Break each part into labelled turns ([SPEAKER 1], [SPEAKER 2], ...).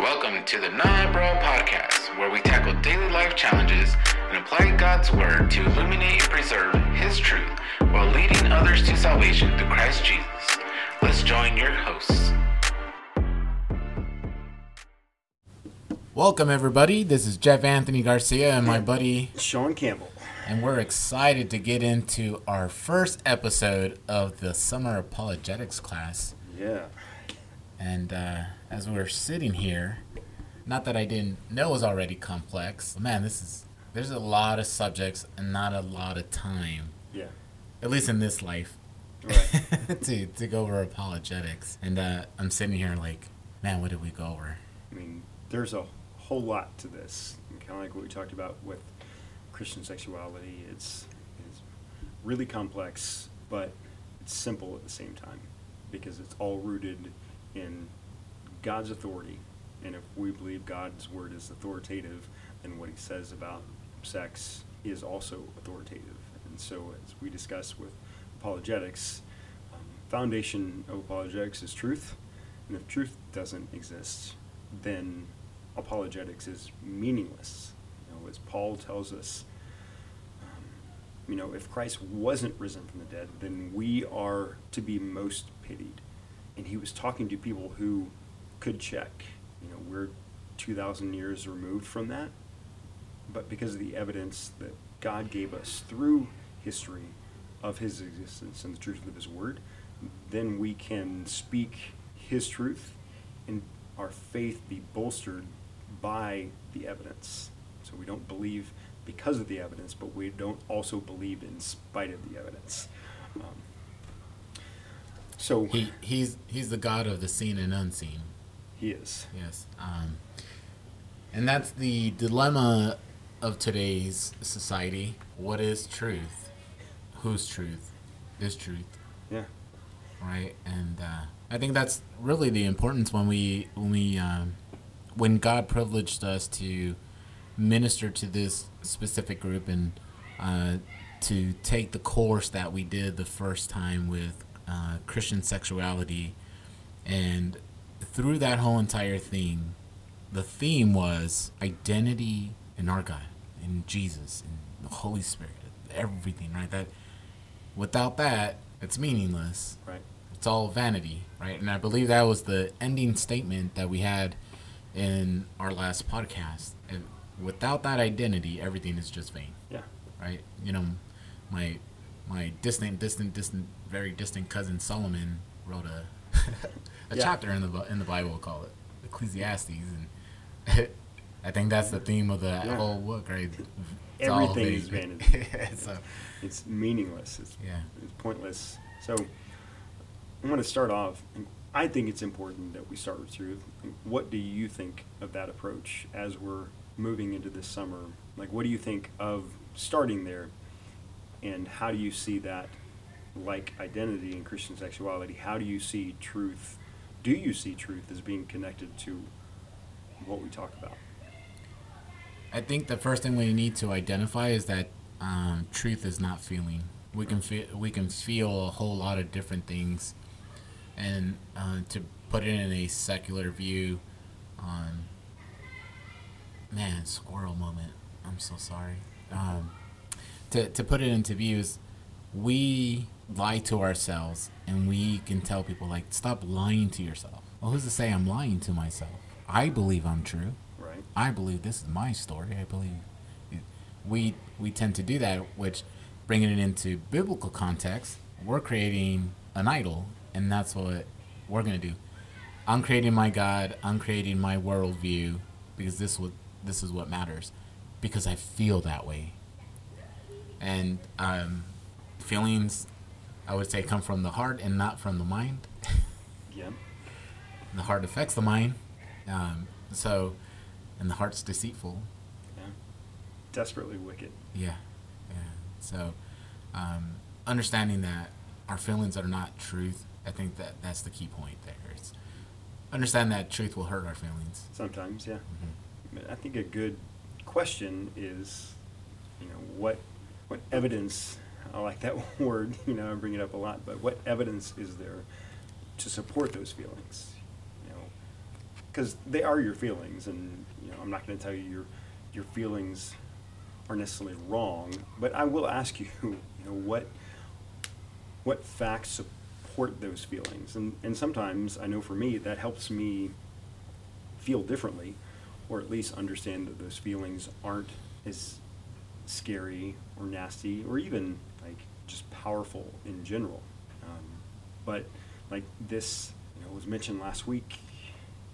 [SPEAKER 1] Welcome to the Nah Bro podcast, where we tackle daily life challenges and apply God's word to illuminate and preserve His truth while leading others to salvation through Christ Jesus. Let's join your hosts.
[SPEAKER 2] Welcome, everybody. This is JeffAnthony Garcia and my buddy,
[SPEAKER 3] Shawn Campbell.
[SPEAKER 2] and we're excited to get into our first episode of the Summer Apologetics class.
[SPEAKER 3] Yeah.
[SPEAKER 2] And uh, as we're sitting here, not that I didn't know it was already complex, man, this is there's a lot of subjects and not a lot of time,
[SPEAKER 3] Yeah.
[SPEAKER 2] at least in this life,
[SPEAKER 3] Right.
[SPEAKER 2] to to go over apologetics. And uh, I'm sitting here like, man, what did we go over?
[SPEAKER 3] I mean, there's a whole lot to this. Kind of like what we talked about with Christian sexuality. It's, it's really complex, but it's simple at the same time because it's all rooted in God's authority. And if we believe God's word is authoritative, then what he says about sex is also authoritative. And so, as we discuss with apologetics, um, foundation of apologetics is truth. And if truth doesn't exist, then apologetics is meaningless. You know, as Paul tells us, um, you know, if Christ wasn't risen from the dead, then we are to be most pitied. And he was talking to people who could check. You know, we're 2,000 years removed from that. But because of the evidence that God gave us through history of his existence and the truth of his word, then we can speak his truth and our faith be bolstered by the evidence. So we don't believe because of the evidence, but we don't also believe in spite of the evidence. Um, so
[SPEAKER 2] He he's he's the God of the seen and unseen.
[SPEAKER 3] He is.
[SPEAKER 2] Yes. Um, and that's the dilemma of today's society. What is truth? Whose truth? Is truth,
[SPEAKER 3] Yeah.
[SPEAKER 2] right? And uh, I think that's really the importance when we when we um, when God privileged us to minister to this specific group and uh, to take the course that we did the first time with uh, Christian sexuality, and through that whole entire thing, the theme was identity in our God, in Jesus, in the Holy Spirit, everything, right? That without that, it's meaningless.
[SPEAKER 3] Right.
[SPEAKER 2] It's all vanity, right? And I believe that was the ending statement that we had in our last podcast. And without that identity, everything is just vain,
[SPEAKER 3] Yeah.
[SPEAKER 2] right? You know, my my distant, distant, distant, very distant cousin Solomon wrote a a
[SPEAKER 3] Yeah.
[SPEAKER 2] chapter in the in the Bible called it Ecclesiastes, and I think that's the theme of the
[SPEAKER 3] Yeah.
[SPEAKER 2] whole book, right? It's
[SPEAKER 3] Everything is vanity.
[SPEAKER 2] so
[SPEAKER 3] It's meaningless. It's,
[SPEAKER 2] Yeah.
[SPEAKER 3] it's pointless. So I'm going to start off. I think it's important that we start with truth. What do you think of that approach as we're moving into this summer? Like, what do you think of starting there? And how do you see that, like identity and Christian sexuality, how do you see truth? Do you see truth as being connected to what we talk about?
[SPEAKER 2] I think the first thing we need to identify is that um, truth is not feeling. We can feel we can feel a whole lot of different things, and uh, to put it in a secular view, on man squirrel moment. I'm so sorry. Um, to to put it into views, we lie to ourselves, and we can tell people like, stop lying to yourself. Well, who's to say I'm lying to myself? I believe I'm true.
[SPEAKER 3] Right?
[SPEAKER 2] I believe this is my story. I believe we we tend to do that, which bringing it into biblical context, we're creating an idol, and that's what we're gonna do. I'm creating my God. I'm creating my worldview because this what this is what matters, because I feel that way. And um, feelings, I would say, come from the heart and not from the mind.
[SPEAKER 3] Yeah.
[SPEAKER 2] the heart affects the mind, um, so, and the heart's deceitful.
[SPEAKER 3] Yeah. Desperately wicked.
[SPEAKER 2] Yeah, yeah. So, um, understanding that our feelings are not truth, I think that that's the key point there. It's understand that truth will hurt our feelings.
[SPEAKER 3] Sometimes, yeah. But I think a good question is, you know, what what evidence? I like that word. You know, I bring it up a lot. But what evidence is there to support those feelings? You know, because they are your feelings, and you know I'm not going to tell you your your feelings are necessarily wrong, but I will ask you, you know, what what facts support those feelings, and and sometimes I know for me that helps me feel differently, or at least understand that those feelings aren't as scary or nasty or even just powerful in general. Um, but like this, you know, was mentioned last week.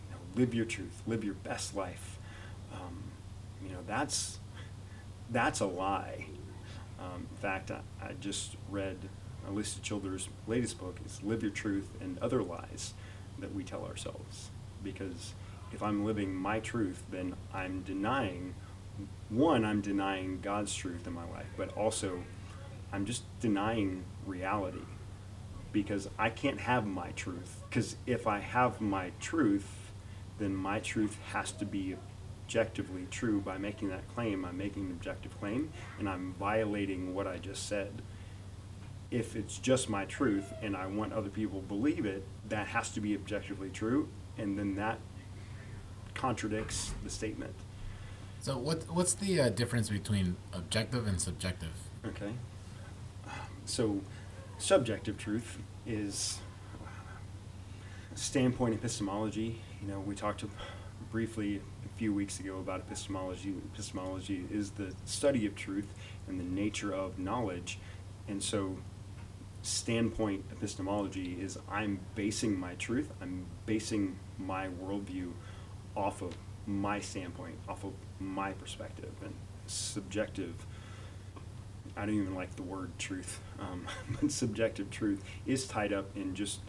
[SPEAKER 3] You know, live your truth, live your best life. Um, you know, that's that's a lie. Um, in fact, I, I just read Alisa Childers' latest book is "Live Your Truth and Other Lies" that we tell ourselves. Because if I'm living my truth, then I'm denying one, I'm denying God's truth in my life, but also I'm just denying reality because I can't have my truth. Because if I have my truth, then my truth has to be objectively true by making that claim. I'm making an objective claim and I'm violating what I just said. If it's just my truth and I want other people to believe it, that has to be objectively true, and then that contradicts the statement.
[SPEAKER 2] So what what's the uh, difference between objective and subjective?
[SPEAKER 3] Okay. So, subjective truth is standpoint epistemology. You know, we talked briefly a few weeks ago about epistemology. Epistemology is the study of truth and the nature of knowledge. And so, standpoint epistemology is I'm basing my truth, I'm basing my worldview off of my standpoint, off of my perspective. And subjective, I don't even like the word truth, um, but subjective truth is tied up in just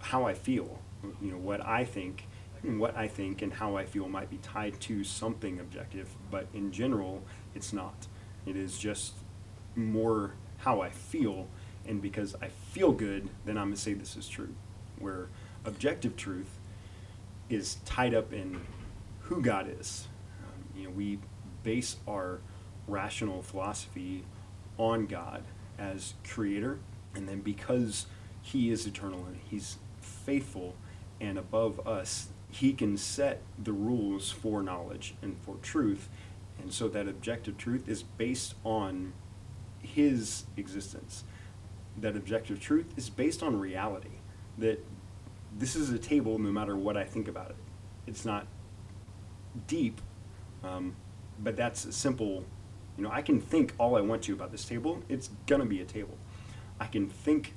[SPEAKER 3] how I feel. You know, what I think, what I think and how I feel might be tied to something objective, but in general, it's not. It is just more how I feel, and because I feel good, then I'm to say this is true. Where objective truth is tied up in who God is. Um, you know, we base our rational philosophy on God as creator, and then because He is eternal and He's faithful and above us, He can set the rules for knowledge and for truth. And so that objective truth is based on His existence. That objective truth is based on reality. That this is a table no matter what I think about it. It's not deep, um, but that's a simple. You know, I can think all I want to about this table. It's gonna be a table. I can think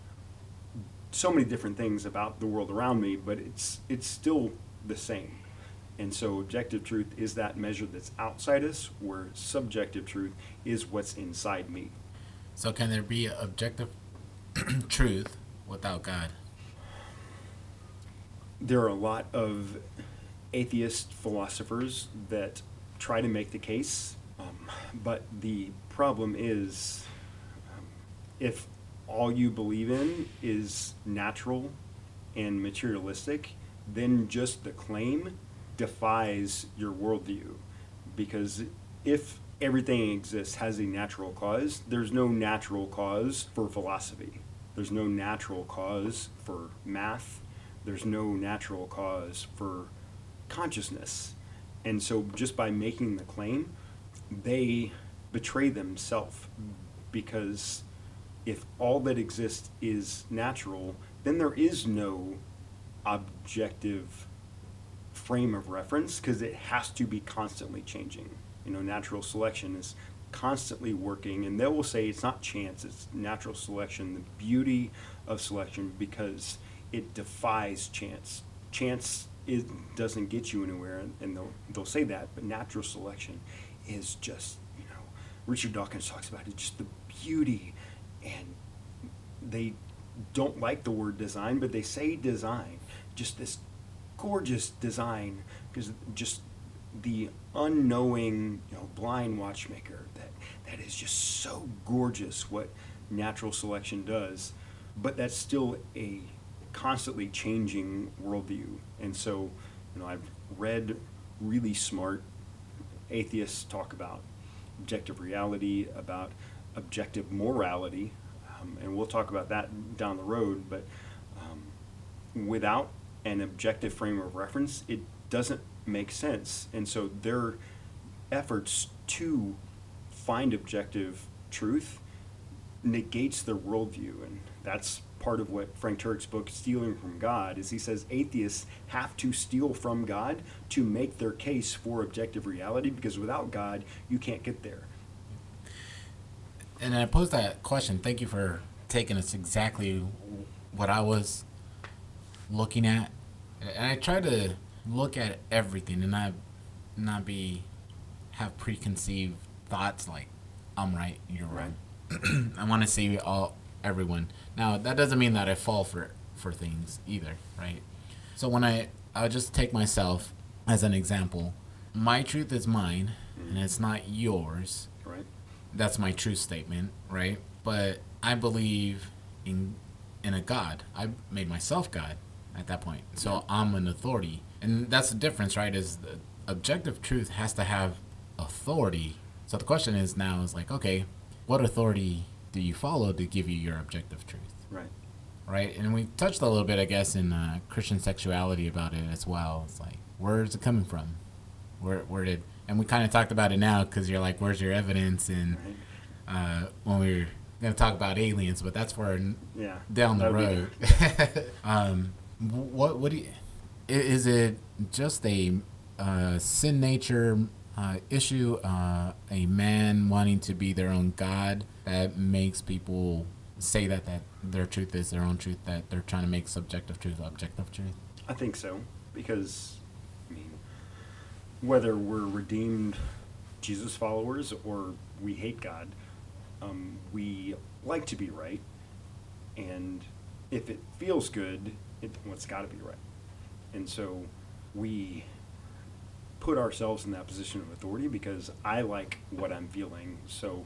[SPEAKER 3] so many different things about the world around me, but it's it's still the same. And so objective truth is that measure that's outside us, where subjective truth is what's inside me.
[SPEAKER 2] So can there be objective truth without God?
[SPEAKER 3] There are a lot of atheist philosophers that try to make the case, um, but the problem is um, if all you believe in is natural and materialistic, then just the claim defies your worldview. Because if everything exists has a natural cause, there's no natural cause for philosophy. There's no natural cause for math. There's no natural cause for consciousness. And so just by making the claim, they betray themselves because if all that exists is natural, then there is no objective frame of reference because it has to be constantly changing. You know, natural selection is constantly working, and they will say it's not chance, it's natural selection, the beauty of selection because it defies chance. Chance it doesn't get you anywhere, and, and they'll they'll say that. But natural selection is just you know, Richard Dawkins talks about it, just the beauty, and they don't like the word design, but they say design, just this gorgeous design, because just the unknowing, you know, blind watchmaker that that is just so gorgeous what natural selection does, but that's still a constantly changing worldview. And so, you know, I've read really smart atheists talk about objective reality, about objective morality, um, and we'll talk about that down the road. But um, without an objective frame of reference, it doesn't make sense. And so their efforts to find objective truth negates their worldview. And that's part of what Frank Turek's book, Stealing from God, is he says atheists have to steal from God to make their case for objective reality because without God, you can't get there.
[SPEAKER 2] And I posed that question. Thank you for taking us exactly what I was looking at. And I try to look at everything and not not be have preconceived thoughts like I'm right, you're right. I want to see all everyone. Now that doesn't mean that I fall for for things either, right? So when I I'll just take myself as an example. My truth is mine, and it's not yours.
[SPEAKER 3] Right.
[SPEAKER 2] That's my truth statement, right? But I believe in in a God. I made myself God at that point, so I'm an authority, and that's the difference, right? Is the objective truth has to have authority. So the question is now is like, okay, what authority do you follow to give you your objective truth?
[SPEAKER 3] Right.
[SPEAKER 2] right? And we touched a little bit, I guess, in uh, Christian sexuality about it as well. It's like, where's it coming from? Where, where did? And we kind of talked about it now because you're like, where's your evidence? And
[SPEAKER 3] Right.
[SPEAKER 2] uh, when we were gonna talk about aliens, but that's for
[SPEAKER 3] Yeah.
[SPEAKER 2] down the
[SPEAKER 3] That
[SPEAKER 2] road. um, what what do you? Is it just a uh, sin nature uh, issue? Uh, a man wanting to be their own god that makes people say that that their truth is their own truth. That they're trying to make subjective truth objective truth.
[SPEAKER 3] I think so because I mean, whether we're redeemed Jesus followers or we hate God, um, we like to be right, and if it feels good, it, well, it's got to be right, and so we put ourselves in that position of authority because I like what I'm feeling, so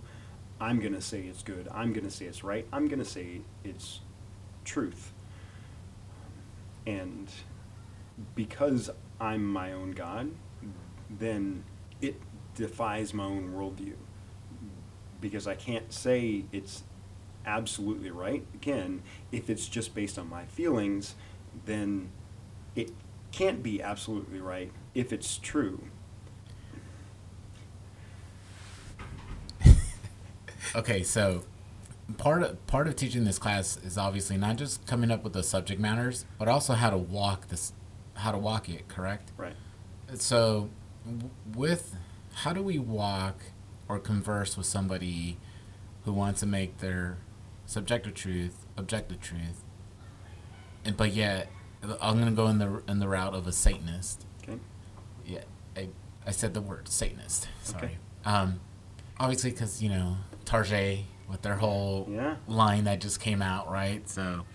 [SPEAKER 3] I'm gonna say it's good. I'm gonna say it's right. I'm gonna say it's truth. And because I'm my own God, then it defies my own worldview. Because I can't say it's absolutely right. Again, if it's just based on my feelings, then it can't be absolutely right if it's true.
[SPEAKER 2] Okay, so part of part of teaching this class is obviously not just coming up with the subject matters, but also how to walk this, how to walk it. Correct.
[SPEAKER 3] Right.
[SPEAKER 2] So, with how do we walk or converse with somebody who wants to make their subjective truth objective truth, and but yet I'm gonna go in the in the route of a Satanist. Yeah, I, I said the word Satanist. Sorry.
[SPEAKER 3] Okay.
[SPEAKER 2] Um, obviously, because you know Target with their whole
[SPEAKER 3] Yeah.
[SPEAKER 2] line that just came out, right? So,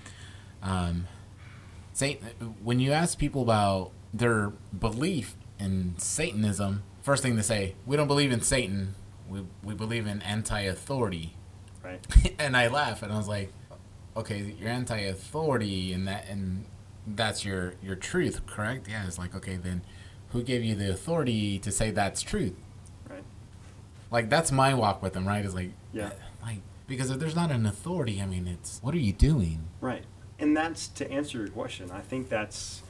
[SPEAKER 2] um, Satan. When you ask people about their belief in Satanism, first thing they say, "We don't believe in Satan. We we believe in anti-authority."
[SPEAKER 3] Right.
[SPEAKER 2] and I laugh, and I was like, "Okay, you're anti-authority, and that and that's your your truth, correct?" Yeah. It's like, okay, then who gave you the authority to say that's truth?
[SPEAKER 3] Right.
[SPEAKER 2] Like that's my walk with them, right? Is like,
[SPEAKER 3] Yeah.
[SPEAKER 2] Uh, like because if there's not an authority, I mean, it's what are you doing?
[SPEAKER 3] Right. And that's to answer your question. I think that's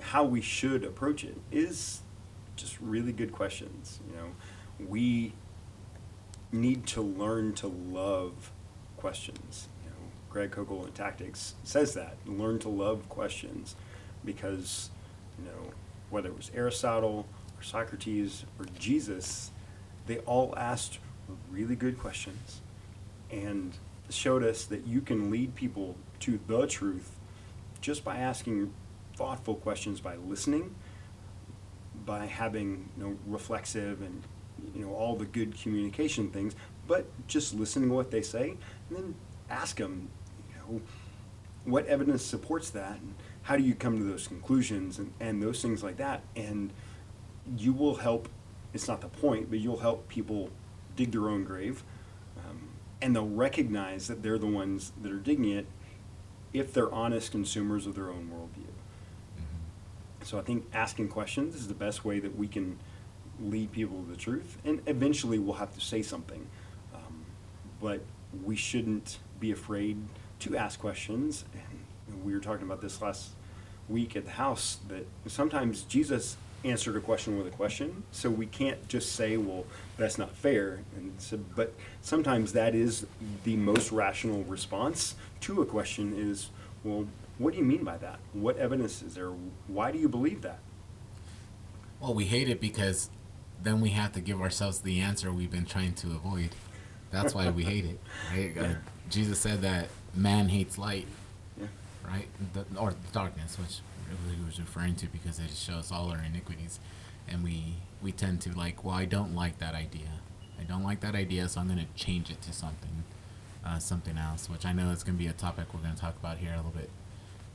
[SPEAKER 3] how we should approach it is just really good questions. You know, we need to learn to love questions. You know, Greg Koukl in Tactics says that. Learn to love questions because, whether it was Aristotle or Socrates or Jesus, they all asked really good questions and showed us that you can lead people to the truth just by asking thoughtful questions, by listening, by having you know reflexive and you know all the good communication things, but just listening to what they say and then ask them, you know, what evidence supports that and how do you come to those conclusions and, and those things like that? And you will help it's not the point but you'll help people dig their own grave um, and they'll recognize that they're the ones that are digging it if they're honest consumers of their own worldview. So i think asking questions is the best way that we can lead people to the truth and eventually we'll have to say something um, but we shouldn't be afraid to ask questions and we were talking about this last week at the house that sometimes jesus answered a question with a question. So we can't just say, well, that's not fair. And so, but sometimes that is the most rational response to a question is, well, what do you mean by that? What evidence is there? Why do you believe that?
[SPEAKER 2] Well, we hate it because then we have to give ourselves the answer we've been trying to avoid. That's why we hate it. Right? Uh, Jesus said that man hates light,
[SPEAKER 3] Yeah.
[SPEAKER 2] Right? The, or darkness, which really he was referring to because it shows all our iniquities, and we we tend to like, well, I don't like that idea. I don't like that idea, so I'm going to change it to something, uh, something else. Which I know is going to be a topic we're going to talk about here a little bit,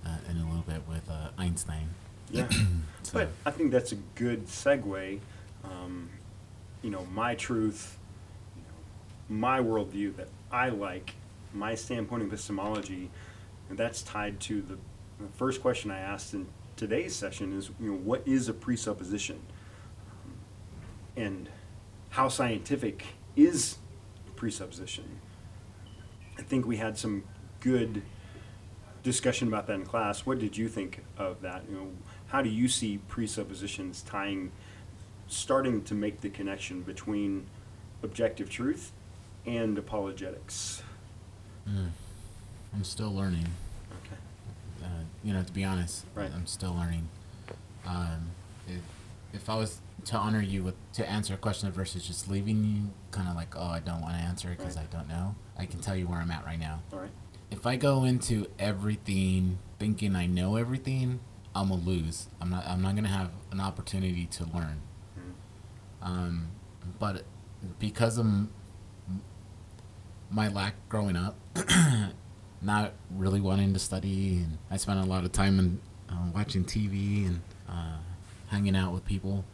[SPEAKER 2] uh, in a little bit with uh, Einstein.
[SPEAKER 3] Yeah.
[SPEAKER 2] So-
[SPEAKER 3] But I think that's a good segue. Um, you know, my truth, you know, my worldview that I like, my standpoint of epistemology, and that's tied to the, first question I asked in today's session is, you know, what is a presupposition? And how scientific is presupposition? I think we had some good discussion about that in class. What did you think of that? You know, how do you see presuppositions tying, starting to make the connection between objective truth and apologetics?
[SPEAKER 2] Mm. I'm still learning. You know, to be honest,
[SPEAKER 3] Right.
[SPEAKER 2] I'm still learning. Um, if, if I was to honor you with to answer a question versus just leaving you kind of like, oh, I don't want to answer it because
[SPEAKER 3] Right.
[SPEAKER 2] I don't know, I can tell you where I'm at right now.
[SPEAKER 3] All right.
[SPEAKER 2] If I go into everything thinking I know everything, I'm gonna lose. I'm not. I'm not gonna have an opportunity to learn.
[SPEAKER 3] Mhm.
[SPEAKER 2] Um, but because of my lack growing up, not really wanting to study, and I spent a lot of time in, uh, watching TV and uh, hanging out with people.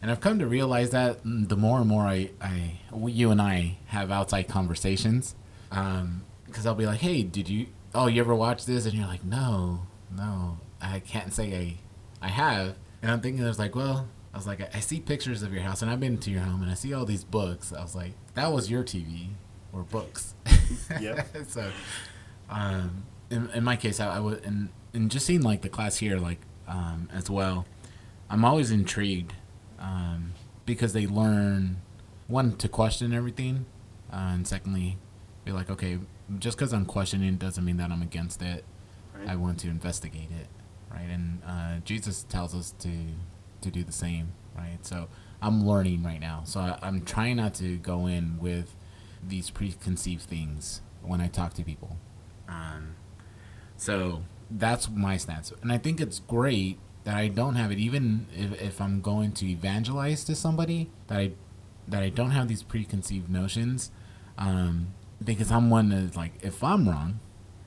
[SPEAKER 2] And I've come to realize that mm, the more and more I, I you and I have outside conversations, because I'll be like, hey, did you, oh, you ever watch this? And you're like, no, no, I can't say I, I have. And I'm thinking, I was like, well, I was like, I, I see pictures of your house, and I've been to your home, and I see all these books. I was like, that was your TV or books.
[SPEAKER 3] Yeah.
[SPEAKER 2] so, um, in, in my case, I, I would, and, and just seeing like the class here, like, um, as well, I'm always intrigued, um, because they learn, one, to question everything, uh, and secondly, be like, okay, just because I'm questioning doesn't mean that I'm against it.
[SPEAKER 3] Right.
[SPEAKER 2] I want to investigate it, right? And uh, Jesus tells us to to do the same, right? So I'm learning right now. So I, I'm trying not to go in with these preconceived things when I talk to people. Um, so that's my stance, and I think it's great that I don't have it, even if, if I'm going to evangelize to somebody that I that I don't have these preconceived notions, um, because I'm one that's like, if I'm wrong,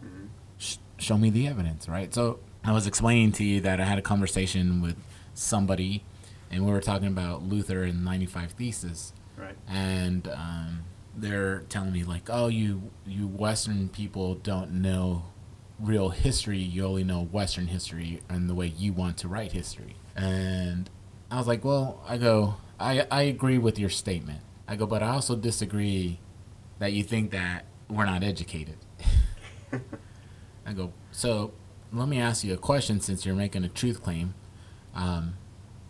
[SPEAKER 3] Mhm.
[SPEAKER 2] sh- show me the evidence, right? So I was explaining to you that I had a conversation with somebody, and we were talking about Luther and 95 Thesis,
[SPEAKER 3] Right.
[SPEAKER 2] and um, they're telling me like, oh, you you Western people don't know real history. You only know Western history and the way you want to write history. And I was like, well, I go, I I agree with your statement. I go, but I also disagree that you think that we're not educated. I go, so let me ask you a question since you're making a truth claim. Um,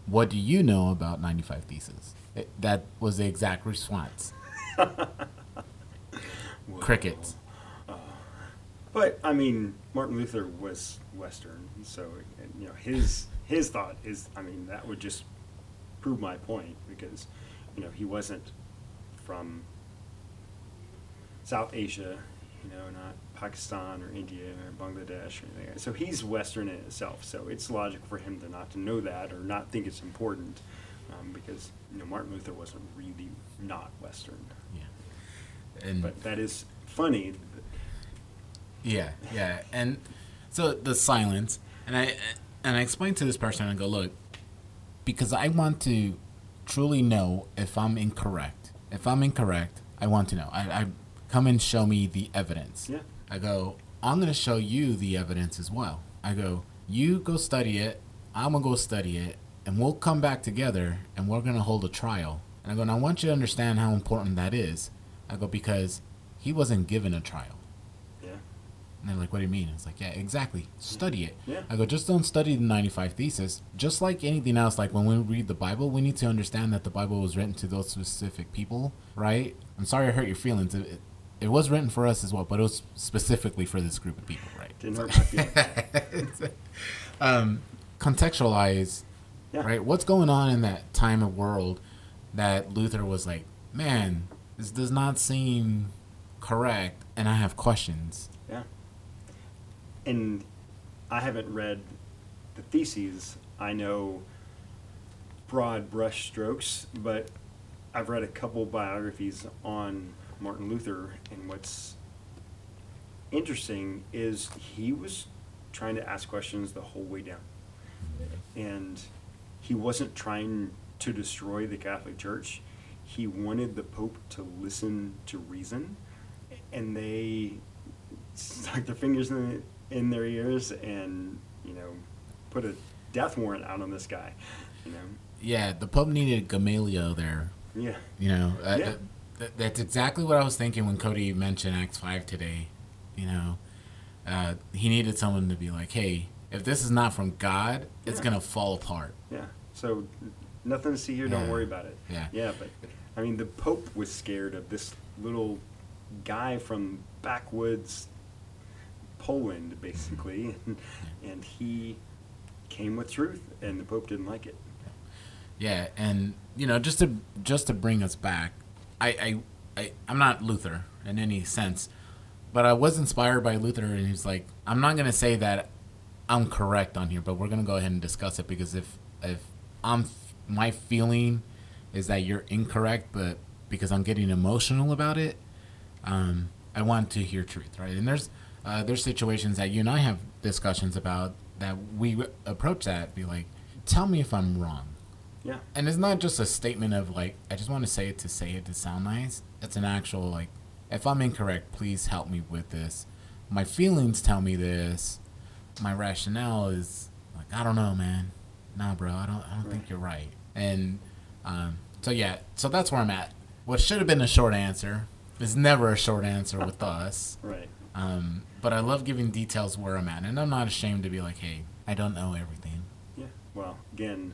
[SPEAKER 2] what do you know about 95 Thesis? It, that was the exact response. Crickets.
[SPEAKER 3] Uh, but I mean, Martin Luther was Western, so you know his his thought is. I mean, that would just prove my point because you know he wasn't from South Asia, you know, not Pakistan or India or Bangladesh or anything. So he's Western in itself. So it's logical for him to not to know that or not think it's important um, because you know Martin Luther wasn't really not Western.
[SPEAKER 2] Yeah. And
[SPEAKER 3] But that is funny.
[SPEAKER 2] Yeah, yeah, and so the silence, and I and I explained to this person, I go, look, because I want to truly know if I'm incorrect. If I'm incorrect, I want to know. I, I come and show me the evidence.
[SPEAKER 3] Yeah.
[SPEAKER 2] I go, I'm gonna show you the evidence as well. I go, you go study it. I'm gonna go study it, and we'll come back together, and we're gonna hold a trial. And I go, and I want you to understand how important that is. I go because he wasn't given a trial
[SPEAKER 3] Yeah.
[SPEAKER 2] And they're like, what do you mean? It's like, yeah, exactly. Study it.
[SPEAKER 3] Yeah.
[SPEAKER 2] I go, just don't study the 95 Thesis. Just like anything else, like when we read the Bible, we need to understand that the Bible was written to those specific people, right? I'm sorry I hurt your feelings. It, it, it was written for us as well, but it was specifically for this group of people, right?
[SPEAKER 3] Didn't hurt my feelings.
[SPEAKER 2] um, contextualize,
[SPEAKER 3] Yeah.
[SPEAKER 2] right? What's going on in that time of world that Luther was like, man, this does not seem correct, and I have questions.
[SPEAKER 3] Yeah. And I haven't read the theses. I know broad brush strokes, but I've read a couple biographies on Martin Luther, and what's interesting is he was trying to ask questions the whole way down. And he wasn't trying to destroy the Catholic Church. He wanted the Pope to listen to reason, and they stuck their fingers in, in their ears and, you know, put a death warrant out on this guy, you know.
[SPEAKER 2] Yeah, the Pope needed Gamaliel there.
[SPEAKER 3] Yeah.
[SPEAKER 2] You know, uh,
[SPEAKER 3] Yeah.
[SPEAKER 2] th- that's exactly what I was thinking when Cody mentioned Acts 5 today. You know, uh, he needed someone to be like, hey, if this is not from God, it's
[SPEAKER 3] Yeah.
[SPEAKER 2] to fall apart.
[SPEAKER 3] Yeah. So nothing to see here. Don't worry about it.
[SPEAKER 2] Yeah.
[SPEAKER 3] Yeah, but I mean, the Pope was scared of this little guy from backwoods Poland, basically, mm-hmm. and, and he came with truth, and the Pope didn't like it.
[SPEAKER 2] Yeah, and you know, just to just to bring us back, I I, I I'm not Luther in any sense, but I was inspired by Luther, and he's like, I'm not gonna say that I'm correct on here, but we're gonna go ahead and discuss it because if if I'm my feeling is that you're incorrect, but because I'm getting emotional about it, um, I want to hear truth, right? And there's uh, there's situations that you and I have discussions about that we approach that be like, tell me if I'm wrong.
[SPEAKER 3] Yeah.
[SPEAKER 2] And it's not just a statement of like, I just want to say it to say it to sound nice. It's an actual like, if I'm incorrect, please help me with this. My feelings tell me this. My rationale is like, I don't know, man. Nah, bro, I don't, I don't think you're right. And um, so yeah, so that's where I'm at. What should have been a short answer is never a short answer with us.
[SPEAKER 3] Right.
[SPEAKER 2] Um, but I love giving details where I'm at, and I'm not ashamed to be like, hey, I don't know everything.
[SPEAKER 3] Yeah. Well, again,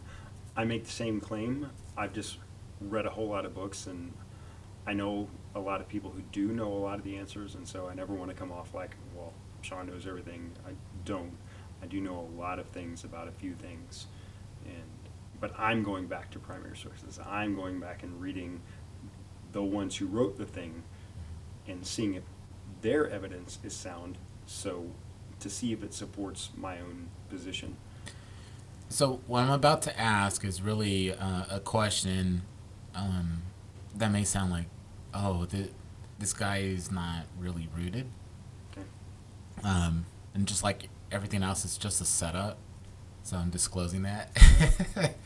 [SPEAKER 3] I make the same claim. I've just read a whole lot of books, and I know a lot of people who do know a lot of the answers, and so I never want to come off like, well, Shawn knows everything. I don't. I do know a lot of things about a few things, and but I'm going back to primary sources. I'm going back and reading the ones who wrote the thing, and seeing if their evidence is sound. So to see if it supports my own position.
[SPEAKER 2] So what I'm about to ask is really uh, a question um, that may sound like, oh, th- this guy is not really rooted,
[SPEAKER 3] Okay.
[SPEAKER 2] um, and just like everything else, is just a setup. So I'm disclosing that.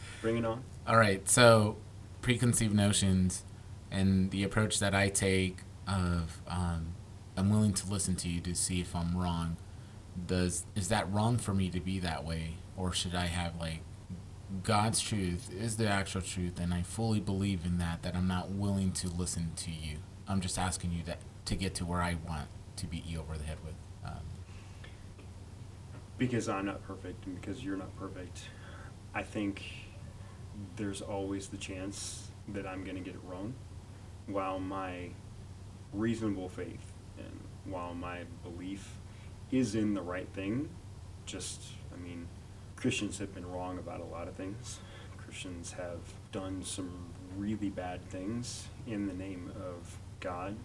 [SPEAKER 3] Bring it on.
[SPEAKER 2] All right, so preconceived notions and the approach that I take of um, I'm willing to listen to you to see if I'm wrong. Does is that wrong for me to be that way, or should I have like God's truth is the actual truth, and I fully believe in that. That I'm not willing to listen to you. I'm just asking you that to get to where I want to beat you over the head with. Um,
[SPEAKER 3] Because I'm not perfect and because you're not perfect, I think there's always the chance that I'm going to get it wrong. While my reasonable faith and while my belief is in the right thing, just, I mean, Christians have been wrong about a lot of things. Christians have done some really bad things in the name of God.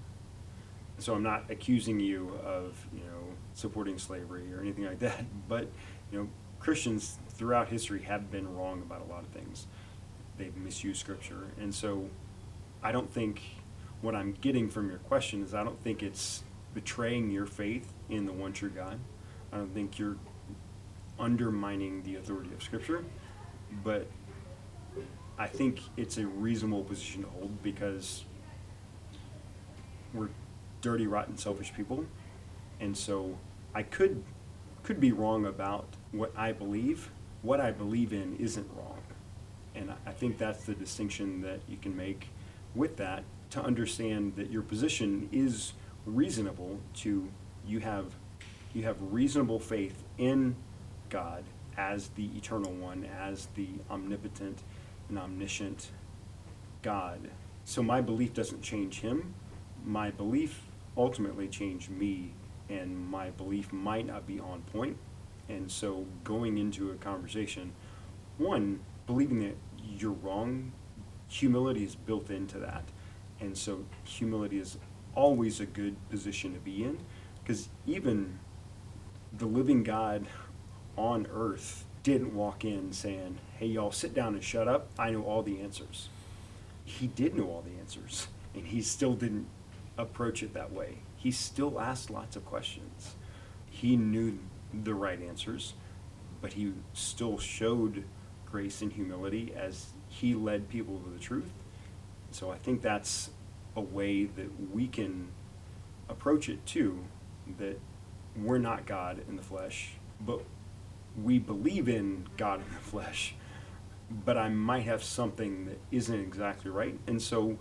[SPEAKER 3] So I'm not accusing you of, you know, supporting slavery or anything like that, but, you know, Christians throughout history have been wrong about a lot of things. They've misused scripture. And so I don't think what I'm getting from your question is I don't think it's betraying your faith in the one true God. I don't think you're undermining the authority of scripture, but I think it's a reasonable position to hold because we're dirty, rotten, selfish people, and so I could could be wrong about what I believe. What I believe in isn't wrong, and I- think that's the distinction that you can make with that to understand that your position is reasonable. To you have you have reasonable faith in God as the eternal one, as the omnipotent and omniscient God. So my belief doesn't change him. My belief ultimately changed me, and my belief might not be on point. And so going into a conversation, one, believing that you're wrong, humility is built into that. And so humility is always a good position to be in because even the living God on earth didn't walk in saying, Hey, y'all, sit down and shut up. I know all the answers. He did know all the answers, and he still didn't approach it that way. He still asked lots of questions. He knew the right answers, but he still showed grace and humility as he led people to the truth. So I think that's a way that we can approach it too, that we're not God in the flesh, but we believe in God in the flesh, but I might have something that isn't exactly right. And so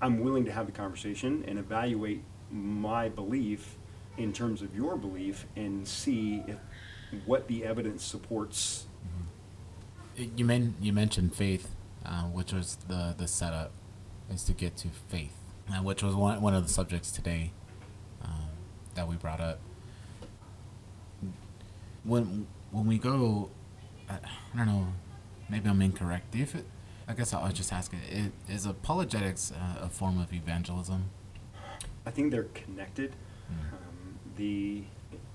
[SPEAKER 3] I'm willing to have the conversation and evaluate my belief in terms of your belief and see if what the evidence supports.
[SPEAKER 2] You men you mentioned faith, uh, which was the the setup, is to get to faith, uh, which was one one of the subjects today um, that we brought up. When when we go, I, I don't know, maybe I'm incorrect. Do you I guess I'll just ask it: is, is apologetics uh, a form of evangelism?
[SPEAKER 3] I think they're connected.
[SPEAKER 2] Mm.
[SPEAKER 3] Um, the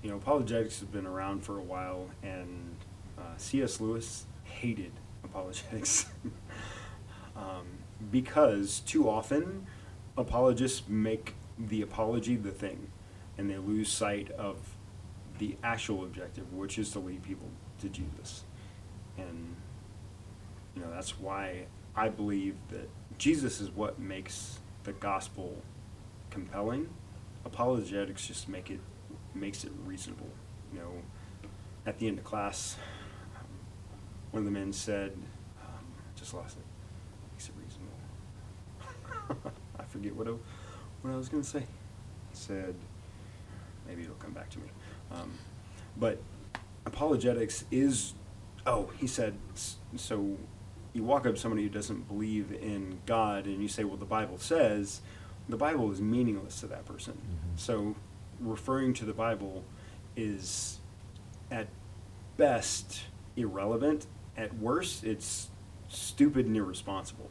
[SPEAKER 3] you know apologetics has been around for a while, and uh, C.S. Lewis hated apologetics um, because too often apologists make the apology the thing, and they lose sight of the actual objective, which is to lead people to Jesus. And you know that's why I believe that Jesus is what makes the gospel compelling. Apologetics just make it makes it reasonable. You know, at the end of class, um, one of the men said, um, "Just lost it. Makes it reasonable." I forget what I, what I was going to say. Said, maybe it'll come back to me. Um, but apologetics is, oh, he said, so you walk up to somebody who doesn't believe in God and you say, well, the Bible says, the Bible is meaningless to that person.
[SPEAKER 2] Mm-hmm.
[SPEAKER 3] So referring to the Bible is at best irrelevant. At worst, it's stupid and irresponsible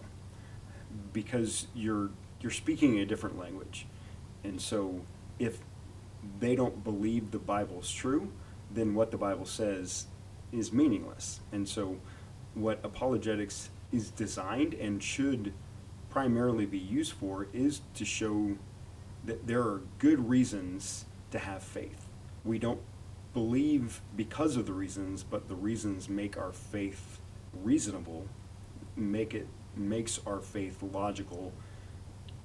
[SPEAKER 3] because you're you're speaking a different language. And so if they don't believe the Bible's true, then what the Bible says is meaningless. And so what apologetics is designed and should primarily be used for is to show that there are good reasons to have faith. We don't believe because of the reasons, but the reasons make our faith reasonable, make it makes our faith logical.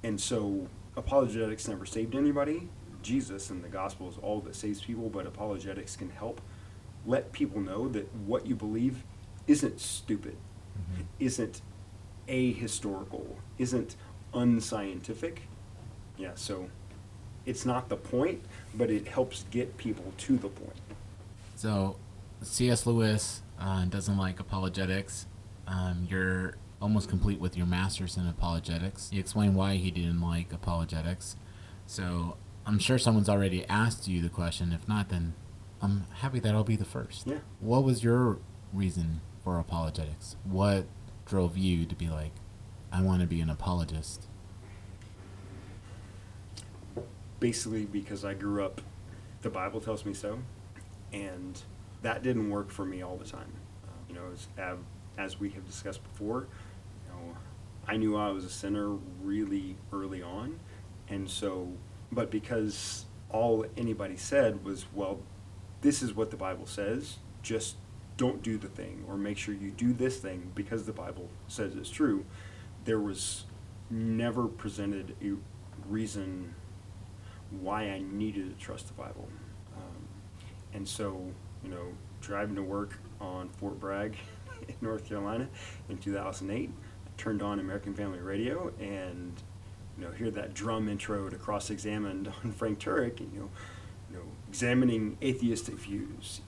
[SPEAKER 3] And so apologetics never saved anybody. Jesus and the gospel is all that saves people, but apologetics can help let people know that what you believe isn't stupid,
[SPEAKER 2] Mhm.
[SPEAKER 3] isn't ahistorical, isn't unscientific. Yeah, so it's not the point, but it helps get people to the point.
[SPEAKER 2] So, C.S. Lewis uh, doesn't like apologetics. Um, you're almost complete with your master's in apologetics. You explain why he didn't like apologetics. So, I'm sure someone's already asked you the question. If not, then I'm happy that I'll be the first.
[SPEAKER 3] Yeah.
[SPEAKER 2] What was your reason for apologetics? What drove you to be like, I want to be an apologist?
[SPEAKER 3] basically because I grew up, the Bible tells me so, and that didn't work for me all the time. Uh, you know, as, as we have discussed before, you know, I knew I was a sinner really early on, and so, but because all anybody said was, well, this is what the Bible says, just don't do the thing, or make sure you do this thing because the Bible says it's true. There was never presented a reason why I needed to trust the Bible. Um, and so, you know, driving to work on Fort Bragg in North Carolina in 2008, I turned on American Family Radio and, you know, hear that drum intro to cross-examined on Frank Turek, and, you know, you know, examining atheistic views.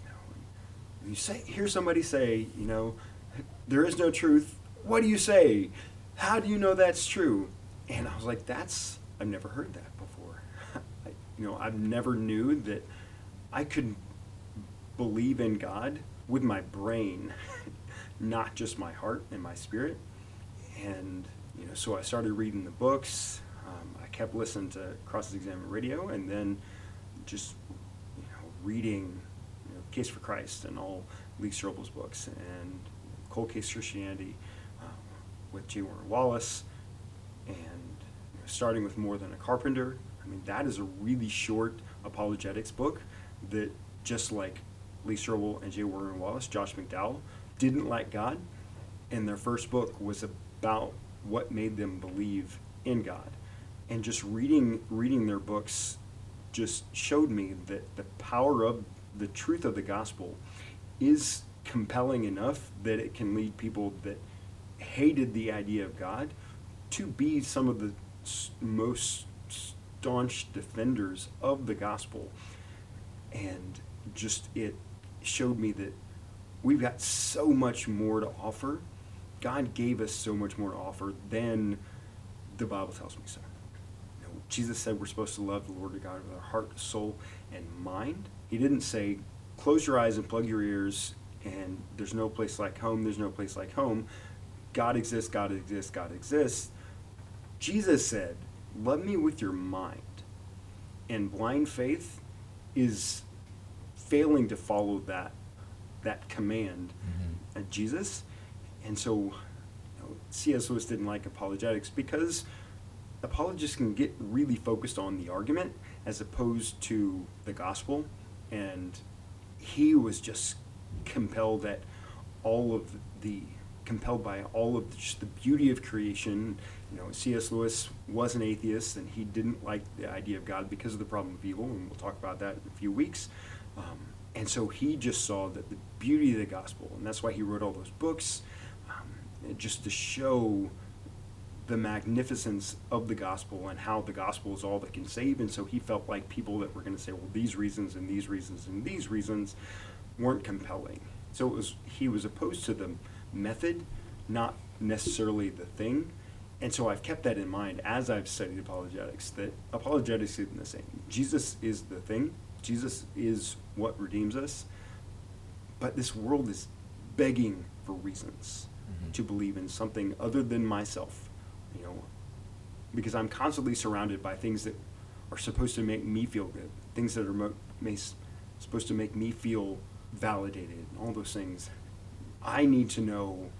[SPEAKER 3] You say, hear somebody say, you know, there is no truth. What do you say? How do you know that's true? And I was like, that's I've never heard that before. I, you know, I've never knew that I could believe in God with my brain, not just my heart and my spirit. And you know, so I started reading the books. Um, I kept listening to Cross Examine Radio, and then just you know, reading Case for Christ and all Lee Strobel's books and Cold Case Christianity um, with J. Warner Wallace, and you know, starting with More Than a Carpenter. I mean, that is a really short apologetics book that just like Lee Strobel and J. Warner Wallace, Josh McDowell, didn't like God, and their first book was about what made them believe in God. And just reading reading their books just showed me that the power of the truth of the gospel is compelling enough that it can lead people that hated the idea of God to be some of the most staunch defenders of the gospel. And just it showed me that we've got so much more to offer. God gave us so much more to offer than the Bible tells me so. You know, Jesus said we're supposed to love the Lord God with our heart, soul, and mind. He didn't say, close your eyes and plug your ears, and there's no place like home, there's no place like home. God exists, God exists, God exists. Jesus said, love me with your mind. And blind faith is failing to follow that that command mm-hmm. of Jesus. And so you know, C.S. Lewis didn't like apologetics because apologists can get really focused on the argument as opposed to the gospel. And he was just compelled at all of the compelled by all of the, just the beauty of creation. You know, C.S. Lewis was an atheist, and he didn't like the idea of God because of the problem of evil, and we'll talk about that in a few weeks. Um, and so he just saw that the beauty of the gospel, and that's why he wrote all those books, um, just to show the magnificence of the gospel and how the gospel is all that can save. And so he felt like people that were going to say, well, these reasons and these reasons and these reasons weren't compelling. So it was he was opposed to the method, not necessarily the thing. And so I've kept that in mind as I've studied apologetics, that apologetics isn't the same. Jesus is the thing, Jesus is what redeems us. But this world is begging for reasons mm-hmm. to believe in something other than myself, you know, because I'm constantly surrounded by things that are supposed to make me feel good, things that are mo- may, supposed to make me feel validated, all those things. I need to know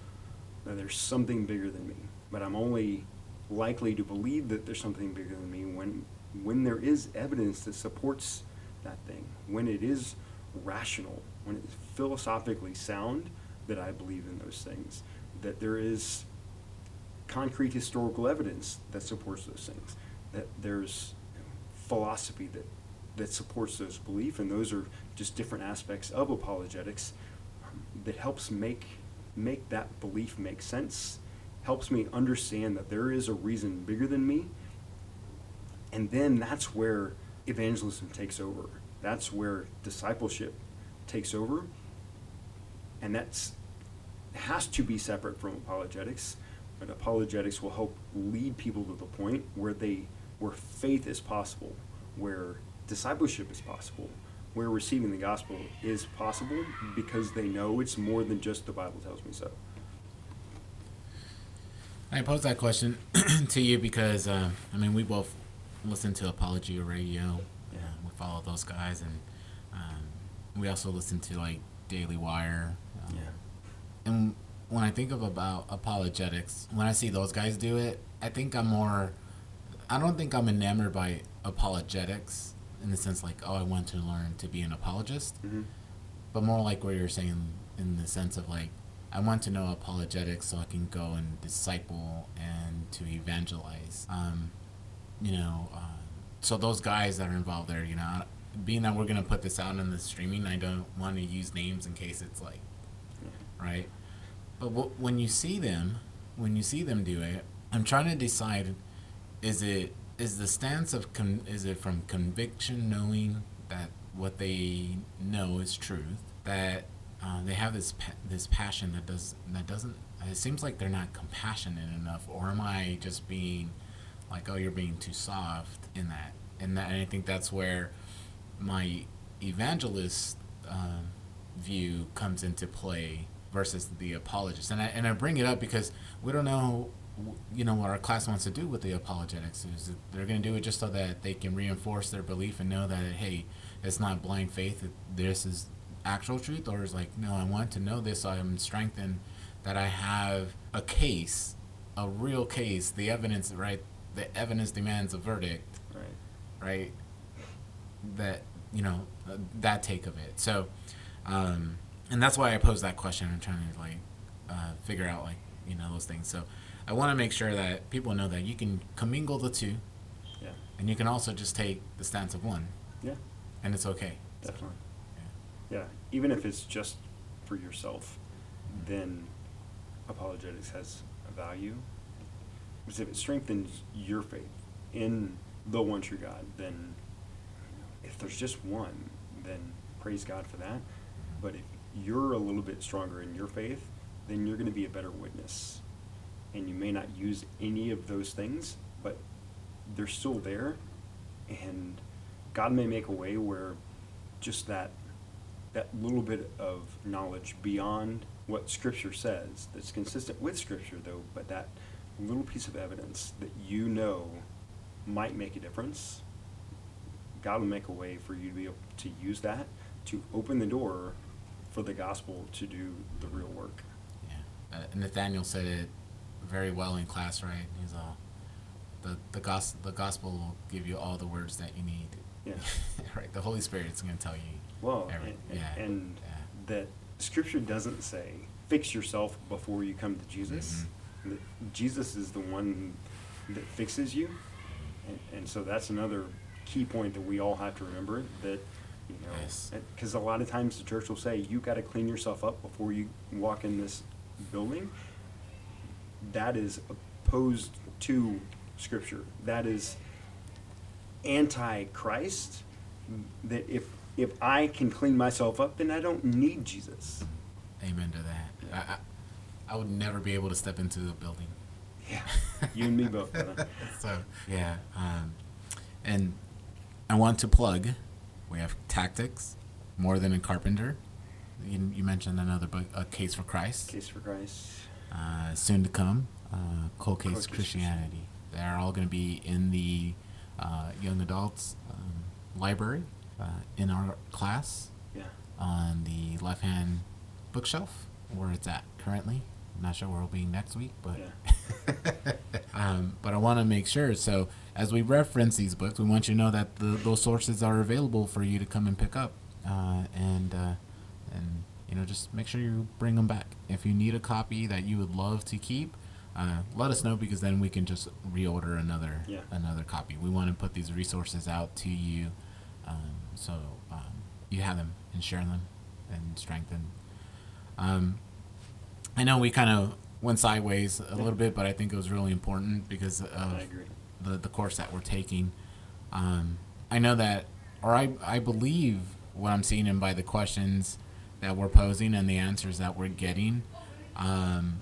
[SPEAKER 3] that there's something bigger than me, but I'm only likely to believe that there's something bigger than me when when there is evidence that supports that thing, when it is rational, when it's philosophically sound, that I believe in those things, that there is concrete historical evidence that supports those things, that there's philosophy that, that supports those beliefs, and those are just different aspects of apologetics um, that helps make make that belief make sense, helps me understand that there is a reason bigger than me, and then that's where evangelism takes over. That's where discipleship takes over. And that's has to be separate from apologetics. But apologetics will help lead people to the point where they where faith is possible, where discipleship is possible, where receiving the gospel is possible because they know it's more than just the Bible tells me so.
[SPEAKER 2] I pose that question to you because uh, I mean we both listen to Apologia Radio. Yeah, we follow those guys, and um, we also listen to like Daily Wire. Um, yeah. And when I think of about apologetics, when I see those guys do it, I think I'm more. I don't think I'm enamored by apologetics in the sense like, oh, I want to learn to be an apologist, mm-hmm. but more like what you're saying in the sense of like, I want to know apologetics so I can go and disciple and to evangelize. Um, you know, uh, so those guys that are involved there, you know, being that we're gonna put this out in the streaming, I don't want to use names in case it's like, right. But when you see them, when you see them do it, I'm trying to decide: is it is the stance of con- is it from conviction, knowing that what they know is truth. That uh, they have this pa- this passion that does that doesn't. It seems like they're not compassionate enough, or am I just being like, oh, you're being too soft in that? And, that, and I think that's where my evangelist uh, view comes into play versus the apologist. And I, and I bring it up because we don't know, you know, what our class wants to do with the apologetics. Is they're going to do it just so that they can reinforce their belief and know that, hey, it's not blind faith. This is actual truth. Or is like, no, I want to know this so I'm strengthened that I have a case, a real case, the evidence, right? The evidence demands a verdict.
[SPEAKER 3] Right.
[SPEAKER 2] Right. That, you know, that take of it. So, um, and that's why I pose that question. I'm trying to like uh, figure out like you know those things. So I want to make sure that people know that you can commingle the two,
[SPEAKER 3] Yeah.
[SPEAKER 2] and you can also just take the stance of one,
[SPEAKER 3] Yeah.
[SPEAKER 2] and it's okay.
[SPEAKER 3] Definitely. Yeah. yeah. Even if it's just for yourself, then apologetics has a value. Because if it strengthens your faith in the one true God, then if there's just one, then praise God for that. But if you're a little bit stronger in your faith, then you're going to be a better witness. And you may not use any of those things, but they're still there. And God may make a way where just that that little bit of knowledge beyond what Scripture says, that's consistent with Scripture, though, but that little piece of evidence that you know might make a difference, God will make a way for you to be able to use that to open the door for the gospel to do the real work.
[SPEAKER 2] Yeah. Uh, Nathaniel said it very well in class, right? He's all the the gospel the gospel will give you all the words that you need.
[SPEAKER 3] Yeah.
[SPEAKER 2] right. The Holy Spirit is going to tell you.
[SPEAKER 3] Well,
[SPEAKER 2] every-
[SPEAKER 3] and,
[SPEAKER 2] yeah.
[SPEAKER 3] and
[SPEAKER 2] yeah.
[SPEAKER 3] that Scripture doesn't say fix yourself before you come to Jesus.
[SPEAKER 2] Mm-hmm.
[SPEAKER 3] Jesus is the one that fixes you, and, and so that's another key point that we all have to remember that you know because a lot of times the church will say you got to clean yourself up before you walk in this building. That is opposed to Scripture. That is anti-Christ. That if if I can clean myself up, then I don't need Jesus.
[SPEAKER 2] Amen to that. I, I I would never be able to step into the building.
[SPEAKER 3] Yeah, you and me both.
[SPEAKER 2] so yeah, um, and I want to plug. We have tactics, more than a carpenter. You, you mentioned another book, a case for Christ.
[SPEAKER 3] Case for Christ.
[SPEAKER 2] Uh, soon to come, uh, cold case
[SPEAKER 3] Cold
[SPEAKER 2] Christianity. They're all going to be in the uh, young adults um, library uh, in our class
[SPEAKER 3] Yeah.
[SPEAKER 2] on the left hand bookshelf where it's at currently. I'm not sure where it'll be next week, but um, but I want to make sure. So as we reference these books, we want you to know that the, those sources are available for you to come and pick up, uh, and uh, and you know just make sure you bring them back. If you need a copy that you would love to keep, uh, let us know because then we can just reorder another
[SPEAKER 3] Yeah.
[SPEAKER 2] another copy. We want to put these resources out to you, um, so um, you have them and share them and strengthen. Um, I know we kind of went sideways a little bit, but I think it was really important because of
[SPEAKER 3] I agree.
[SPEAKER 2] The, the course that we're taking. Um, I know that, or I, I believe what I'm seeing and by the questions that we're posing and the answers that we're getting. Um,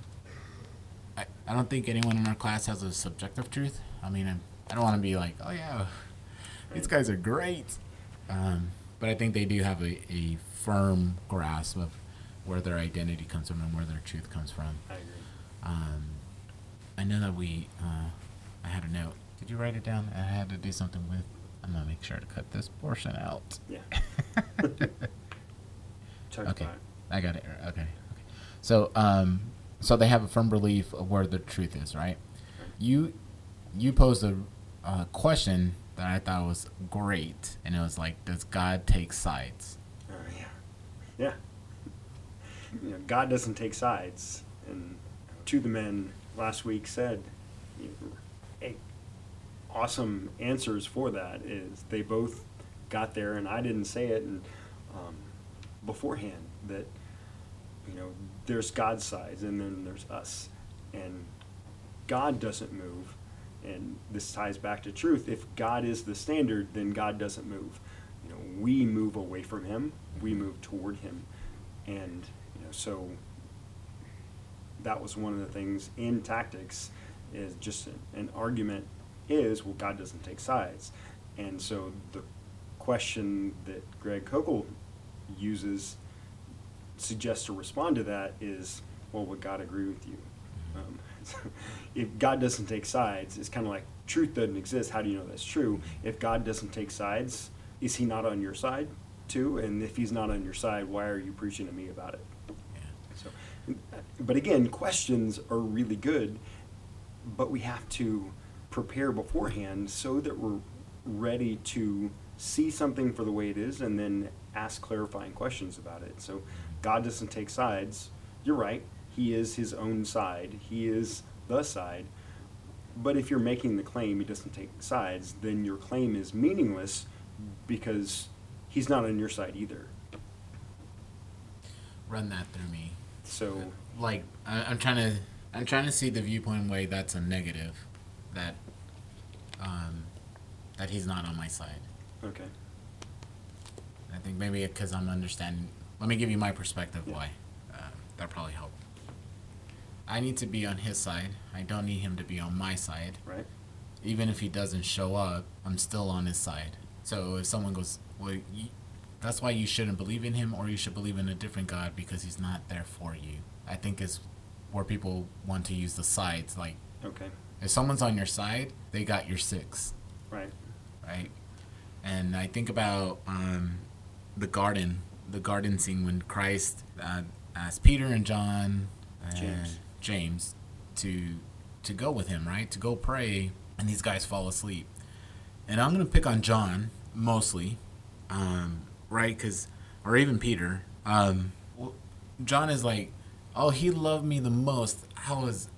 [SPEAKER 2] I, I don't think anyone in our class has a subjective truth. I mean, I, I don't want to be like, oh yeah, these guys are great. Um, but I think they do have a, a firm grasp of where their identity comes from and where their truth comes from.
[SPEAKER 3] I agree.
[SPEAKER 2] Um, I know that we. Uh, I had a note. Did you write it down? I had to do something with. I'm gonna make sure to cut this portion out.
[SPEAKER 3] Yeah.
[SPEAKER 2] Okay. I got it. Okay. Okay. So, um, so they have a firm belief of where the truth is, right? You, you posed a uh, question that I thought was great, and it was like, does God take sides?
[SPEAKER 3] Uh, yeah. Yeah. You know, God doesn't take sides. And to the men last week said, you know, hey, awesome answers for that is they both got there, and I didn't say it and, um, beforehand that, you know, there's God's sides and then there's us. And God doesn't move. And this ties back to truth. If God is the standard, then God doesn't move. You know, we move away from him, we move toward him, and you know, so that was one of the things in tactics is just an, an argument is well, God doesn't take sides, and so the question that Greg Koukl uses suggests to respond to that is, well, would God agree with you? Um, so if God doesn't take sides, it's kind of like truth doesn't exist. How do you know that's true? If God doesn't take sides, is He not on your side too? And if He's not on your side, why are you preaching to me about it? So, but again, questions are really good, but we have to prepare beforehand so that we're ready to see something for the way it is and then ask clarifying questions about it. So God doesn't take sides. You're right. He is his own side. He is the side. But if you're making the claim he doesn't take sides, then your claim is meaningless because he's not on your side either.
[SPEAKER 2] Run that through me.
[SPEAKER 3] So
[SPEAKER 2] like I, I'm trying to I'm trying to see the viewpoint way that's a negative that um that he's not on my side.
[SPEAKER 3] okay.
[SPEAKER 2] I think maybe because I'm understanding. Let me give you my perspective
[SPEAKER 3] Yeah.
[SPEAKER 2] why. Uh, that probably help. I need to be on his side. I don't need him to be on my side.
[SPEAKER 3] Right?
[SPEAKER 2] Even if he doesn't show up, I'm still on his side. So if someone goes, well, you, that's why you shouldn't believe in him, or you should believe in a different God because he's not there for you. I think is where people want to use the sides. Like
[SPEAKER 3] Okay.
[SPEAKER 2] If someone's on your side, they got your six
[SPEAKER 3] Right.
[SPEAKER 2] right? And I think about um, the garden, the garden scene when Christ uh, asked Peter and John, and
[SPEAKER 3] James.
[SPEAKER 2] James, to to go with him, right? To go pray, and these guys fall asleep. And I'm gonna pick on John mostly, um, right? Because or even Peter. Um, John is like, oh, he loved me the most. I was,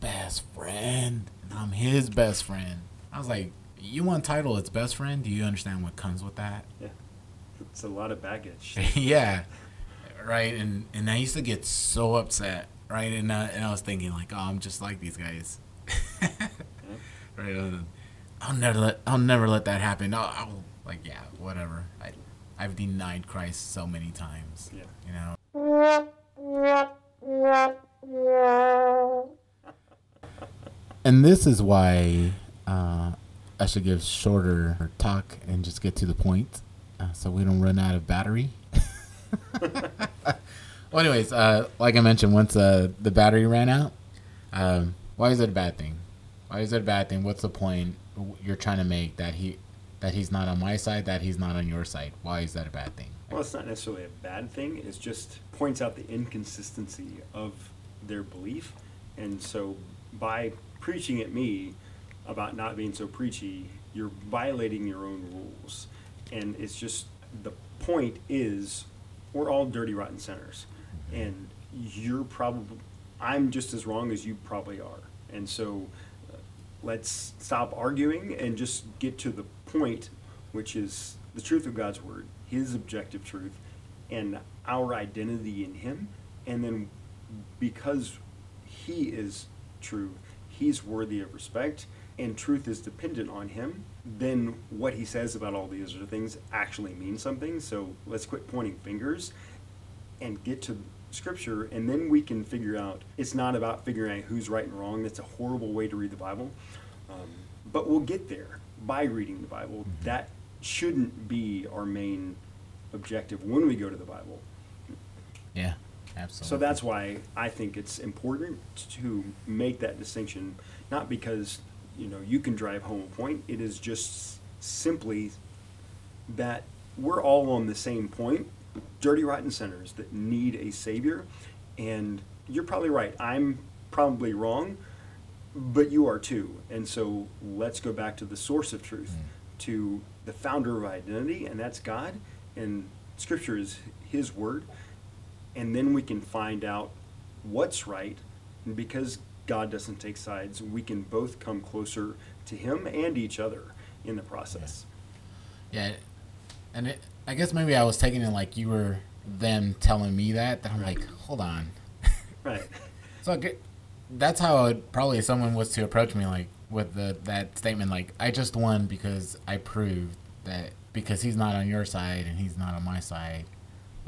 [SPEAKER 2] best friend, and I'm his best friend. I was like, you want title? It's best friend. Do you understand what comes with that?
[SPEAKER 3] Yeah. It's a lot of baggage.
[SPEAKER 2] yeah, right. And and I used to get so upset, right? And uh, and I was thinking like, oh, I'm just like these guys, right? Uh, I'll never let I'll never let that happen. I'll, I'll like yeah, whatever. I I've denied Christ so many times.
[SPEAKER 3] Yeah.
[SPEAKER 2] You know. And this is why uh, I should give shorter talk and just get to the point, uh, so we don't run out of battery. well, anyways, uh, like I mentioned, once uh, the battery ran out, um, why is it a bad thing? Why is it a bad thing? What's the point you're trying to make that he that he's not on my side, that he's not on your side? Why is that a bad thing?
[SPEAKER 3] Well, it's not necessarily a bad thing. It just points out the inconsistency of their belief. And so by preaching at me about not being so preachy, you're violating your own rules. And it's just the point is we're all dirty, rotten sinners. And you're probably, I'm just as wrong as you probably are. And so uh, let's stop arguing and just get to the point, which is the truth of God's word, His objective truth, and our identity in Him. And then because He is true, He's worthy of respect, and truth is dependent on Him, then what He says about all these other things actually means something. So let's quit pointing fingers and get to scripture and then we can figure out it's not about figuring out who's right and wrong. That's a horrible way to read the bible. Um, but we'll get there by reading the bible. That shouldn't be our main objective when we go to the bible.
[SPEAKER 2] Yeah, absolutely.
[SPEAKER 3] so that's why i think it's important to make that distinction not because you know you can drive home a point. It is just simply that we're all on the same point. Dirty rotten sinners that need a savior. And you're probably right. I'm probably wrong but you are too. And so let's go back to the source of truth mm. to the founder of identity and that's god. And scripture is his word and then we can find out what's right and because god doesn't take sides we can both come closer to him and each other in the process
[SPEAKER 2] Yeah, and it, I guess maybe I was taking it like you were them telling me that. That I'm like, hold on.
[SPEAKER 3] right
[SPEAKER 2] So that's how it, probably someone was to approach me like with the that statement like I just won because I proved that because he's not on your side and he's not on my side.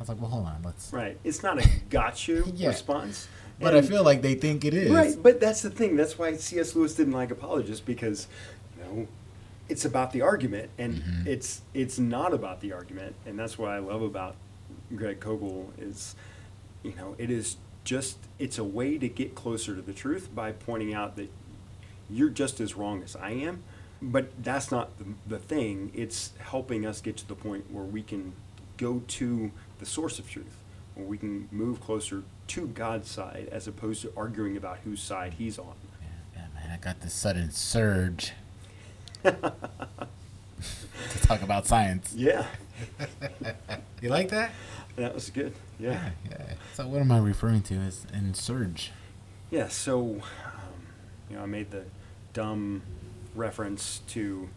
[SPEAKER 2] I was like, well, hold on, let's.
[SPEAKER 3] Right. It's not a got you
[SPEAKER 2] Yeah.
[SPEAKER 3] response.
[SPEAKER 2] But I feel like they think it is.
[SPEAKER 3] Right, but that's the thing. That's why C.S. Lewis didn't like apologists because, you know, it's about the argument, and
[SPEAKER 2] Mhm.
[SPEAKER 3] it's it's not about the argument, and that's what I love about Greg Koukl is, you know, it is just it's a way to get closer to the truth by pointing out that you're just as wrong as I am, but that's not the, the thing. It's helping us get to the point where we can go to the source of truth, where we can move closer to God's side as opposed to arguing about whose side He's on.
[SPEAKER 2] Yeah, yeah, man, I got this sudden surge to talk about science.
[SPEAKER 3] Yeah,
[SPEAKER 2] You like that?
[SPEAKER 3] that was good. Yeah.
[SPEAKER 2] yeah. So what am I referring to as in surge?
[SPEAKER 3] Yeah, so, um, you know, I made the dumb reference to, you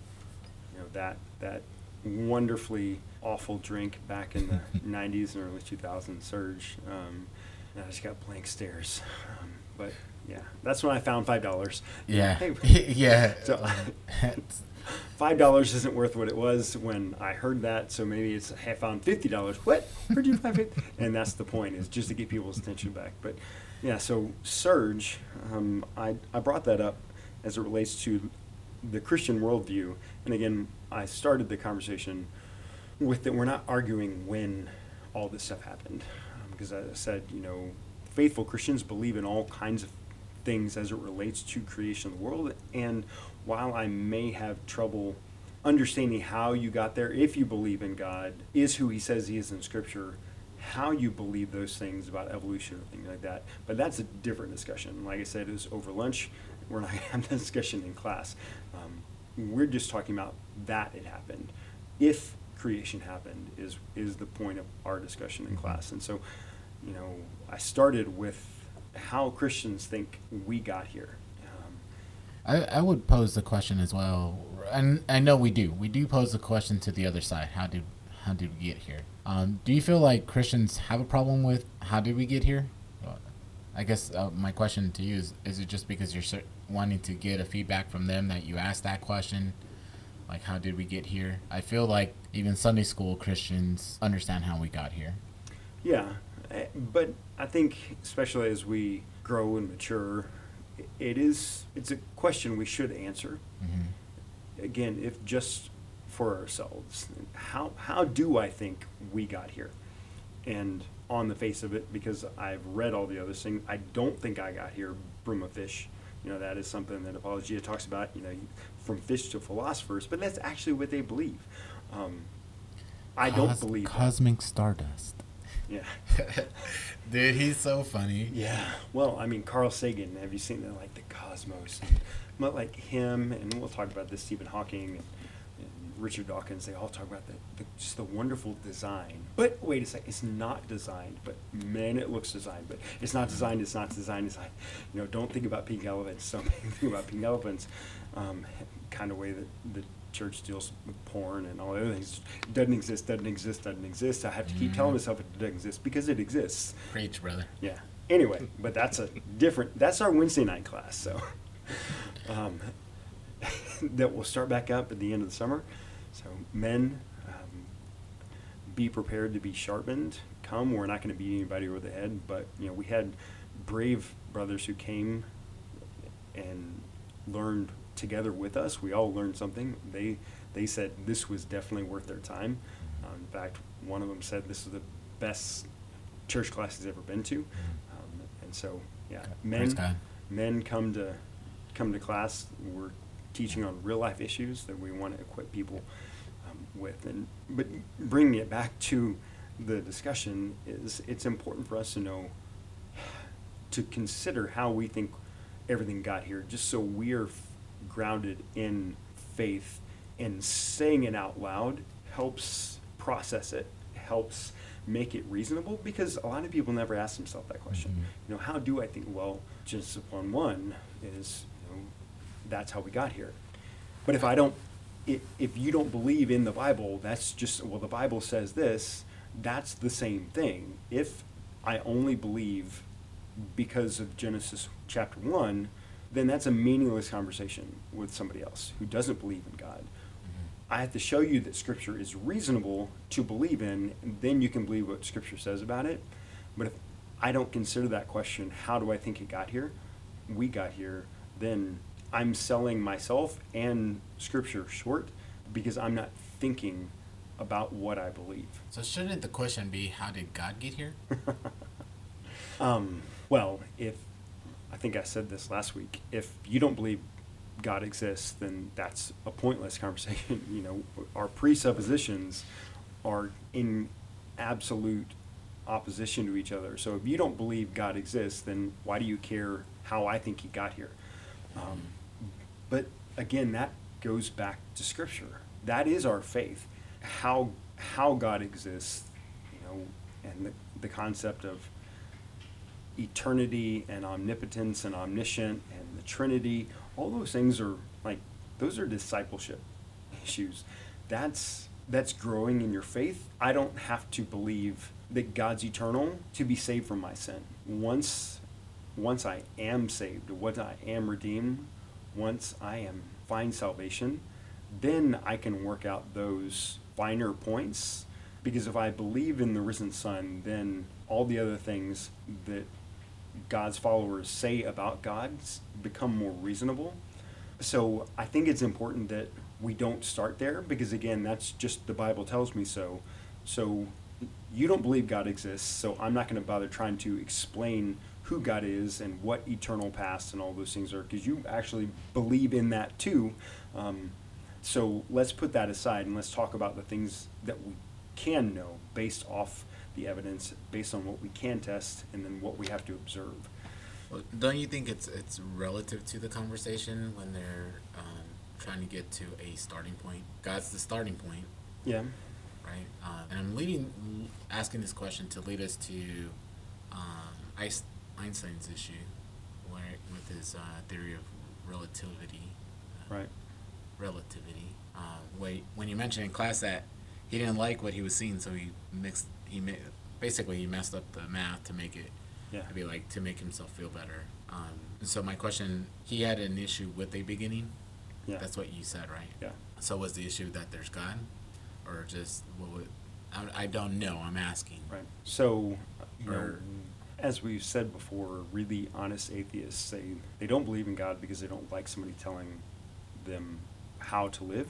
[SPEAKER 3] know, that that wonderfully awful drink back in the '90s and early 2000s, Surge. Um, and I just got blank stares. Um, but yeah, that's when I found five dollars.
[SPEAKER 2] Yeah.
[SPEAKER 3] Hey,
[SPEAKER 2] yeah.
[SPEAKER 3] So- five dollars isn't worth what it was when I heard that. So maybe it's I found fifty dollars. What? Where'd you find it? And that's the point is just to get people's attention back. But yeah, so Surge, um, I I brought that up as it relates to the Christian worldview. And again, I started the conversation with that we're not arguing when all this stuff happened, because as I said you know faithful Christians believe in all kinds of things as it relates to creation of the world. And while I may have trouble understanding how you got there, if you believe in God, is who He says He is in Scripture, how you believe those things about evolution or things like that. But that's a different discussion. Like I said, it was over lunch. We're not going to have that discussion in class. Um, we're just talking about that it happened. If creation happened is is the point of our discussion in class. And so, you know, I started with how Christians think we got here. Um,
[SPEAKER 2] I, I would pose the question as well, and I know we do. We do pose the question to the other side. How did how did we get here? Um, do you feel like Christians have a problem with how did we get here? I guess uh, my question to you is: Is it just because you're wanting to get a feedback from them that you asked that question? Like, how did we get here? I feel like even Sunday school Christians understand how we got here.
[SPEAKER 3] Yeah, eh, but I think especially as we grow and mature, it is it's a question we should answer.
[SPEAKER 2] hmm
[SPEAKER 3] Again, if just for ourselves, how how do I think we got here? And on the face of it, because I've read all the other things, I don't think I got here from a fish. You know, that is something that Apologia talks about. You know, from fish to philosophers, but that's actually what they believe. Um, I don't
[SPEAKER 2] Cos-
[SPEAKER 3] believe. that.
[SPEAKER 2] cosmic stardust.
[SPEAKER 3] Yeah.
[SPEAKER 2] Dude, he's so funny.
[SPEAKER 3] Yeah. Well, I mean, Carl Sagan. Have you seen that, like the cosmos? But like him, and we'll talk about this. Stephen Hawking and, and Richard Dawkins. They all talk about the, the just the wonderful design. But wait a second, it's not designed. But man, it looks designed. But it's not designed. It's not designed. It's like, you know, don't think about pink elephants. Many think about pink elephants. Um, kind of way that the church deals with porn and all the other things. Doesn't exist. Doesn't exist. Doesn't exist. I have to keep telling
[SPEAKER 2] Mhm.
[SPEAKER 3] myself it doesn't exist because it exists.
[SPEAKER 2] Preach, brother.
[SPEAKER 3] Yeah. Anyway, but that's a different. That's our Wednesday night class. So um, that will start back up at the end of the summer. So men, um, be prepared to be sharpened. Come. We're not going to beat anybody over the head, but you know we had brave brothers who came and learned together with us. We all learned something. They they said this was definitely worth their time. Um, in fact, one of them said this is the best church class he's ever been to. Um, and so, yeah, men men come to come to class. We're teaching on real life issues that we want to equip people um, with. And but bringing it back to the discussion is it's important for us to know to consider how we think everything got here, just so we're f- grounded in faith and saying it out loud helps process it, helps make it reasonable because a lot of people never ask themselves that question.
[SPEAKER 2] Mhm.
[SPEAKER 3] You know, how do I think? Well, Genesis 1 1 is, you know, that's how we got here. But if I don't, if, if you don't believe in the Bible, that's just, well, the Bible says this, that's the same thing. If I only believe because of Genesis chapter 1, then that's a meaningless conversation with somebody else who doesn't believe in God. I have to show you that Scripture is reasonable to believe in, then you can believe what Scripture says about it. But if I don't consider that question, how do I think it got here? We got here, then I'm selling myself and Scripture short because I'm not thinking about what I believe.
[SPEAKER 2] So shouldn't the question be, how did God get here?
[SPEAKER 3] Um, well, if I think I said this last week, if you don't believe God exists, then that's a pointless conversation. you know, our presuppositions are in absolute opposition to each other. So if you don't believe God exists, then why do you care how I think He got here? Um, but again, that goes back to Scripture. That is our faith. How how God exists, you know, and the, the concept of eternity and omnipotence and omniscient and the Trinity, all those things are like those are discipleship issues. That's that's growing in your faith. I don't have to believe that God's eternal to be saved from my sin. Once once I am saved, once I am redeemed, once I am find salvation, then I can work out those finer points because if I believe in the risen son, then all the other things that God's followers say about God become more reasonable. So I think it's important that we don't start there because again, that's just the Bible tells me so. So you don't believe God exists, so I'm not going to bother trying to explain who God is and what eternal past and all those things are because you actually believe in that too. Um, so let's put that aside and let's talk about the things that we can know based off the evidence, based on what we can test, and then what we have to observe.
[SPEAKER 2] Well, don't you think it's it's relative to the conversation when they're um, trying to get to a starting point? God's the starting point,
[SPEAKER 3] Yeah.
[SPEAKER 2] right? Uh, and I'm leading, asking this question to lead us to um, Einstein's issue, where with his uh, theory of relativity. uh,
[SPEAKER 3] Right.
[SPEAKER 2] Relativity. Uh, wait, when you mentioned in class that he didn't like what he was seeing, so he mixed. He ma- basically he messed up the math to make it
[SPEAKER 3] Yeah.
[SPEAKER 2] to be like to make himself feel better. Um, so my question, he had an issue with a beginning.
[SPEAKER 3] Yeah.
[SPEAKER 2] That's what you said, right?
[SPEAKER 3] Yeah.
[SPEAKER 2] So was the issue that there's God, or just what would? I, I don't know. I'm asking.
[SPEAKER 3] Right. So, you know, as we've said before, really honest atheists say they don't believe in God because they don't like somebody telling them how to live.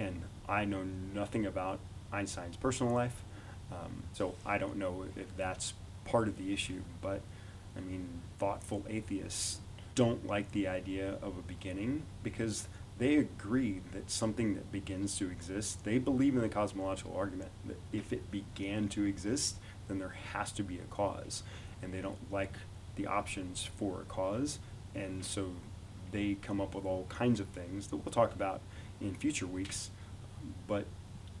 [SPEAKER 3] And I know nothing about Einstein's personal life, um, so I don't know if that's part of the issue. But I mean, thoughtful atheists don't like the idea of a beginning because they agree that something that begins to exist, they believe in the cosmological argument that if it began to exist, then there has to be a cause. And they don't like the options for a cause. And so they come up with all kinds of things that we'll talk about in future weeks. But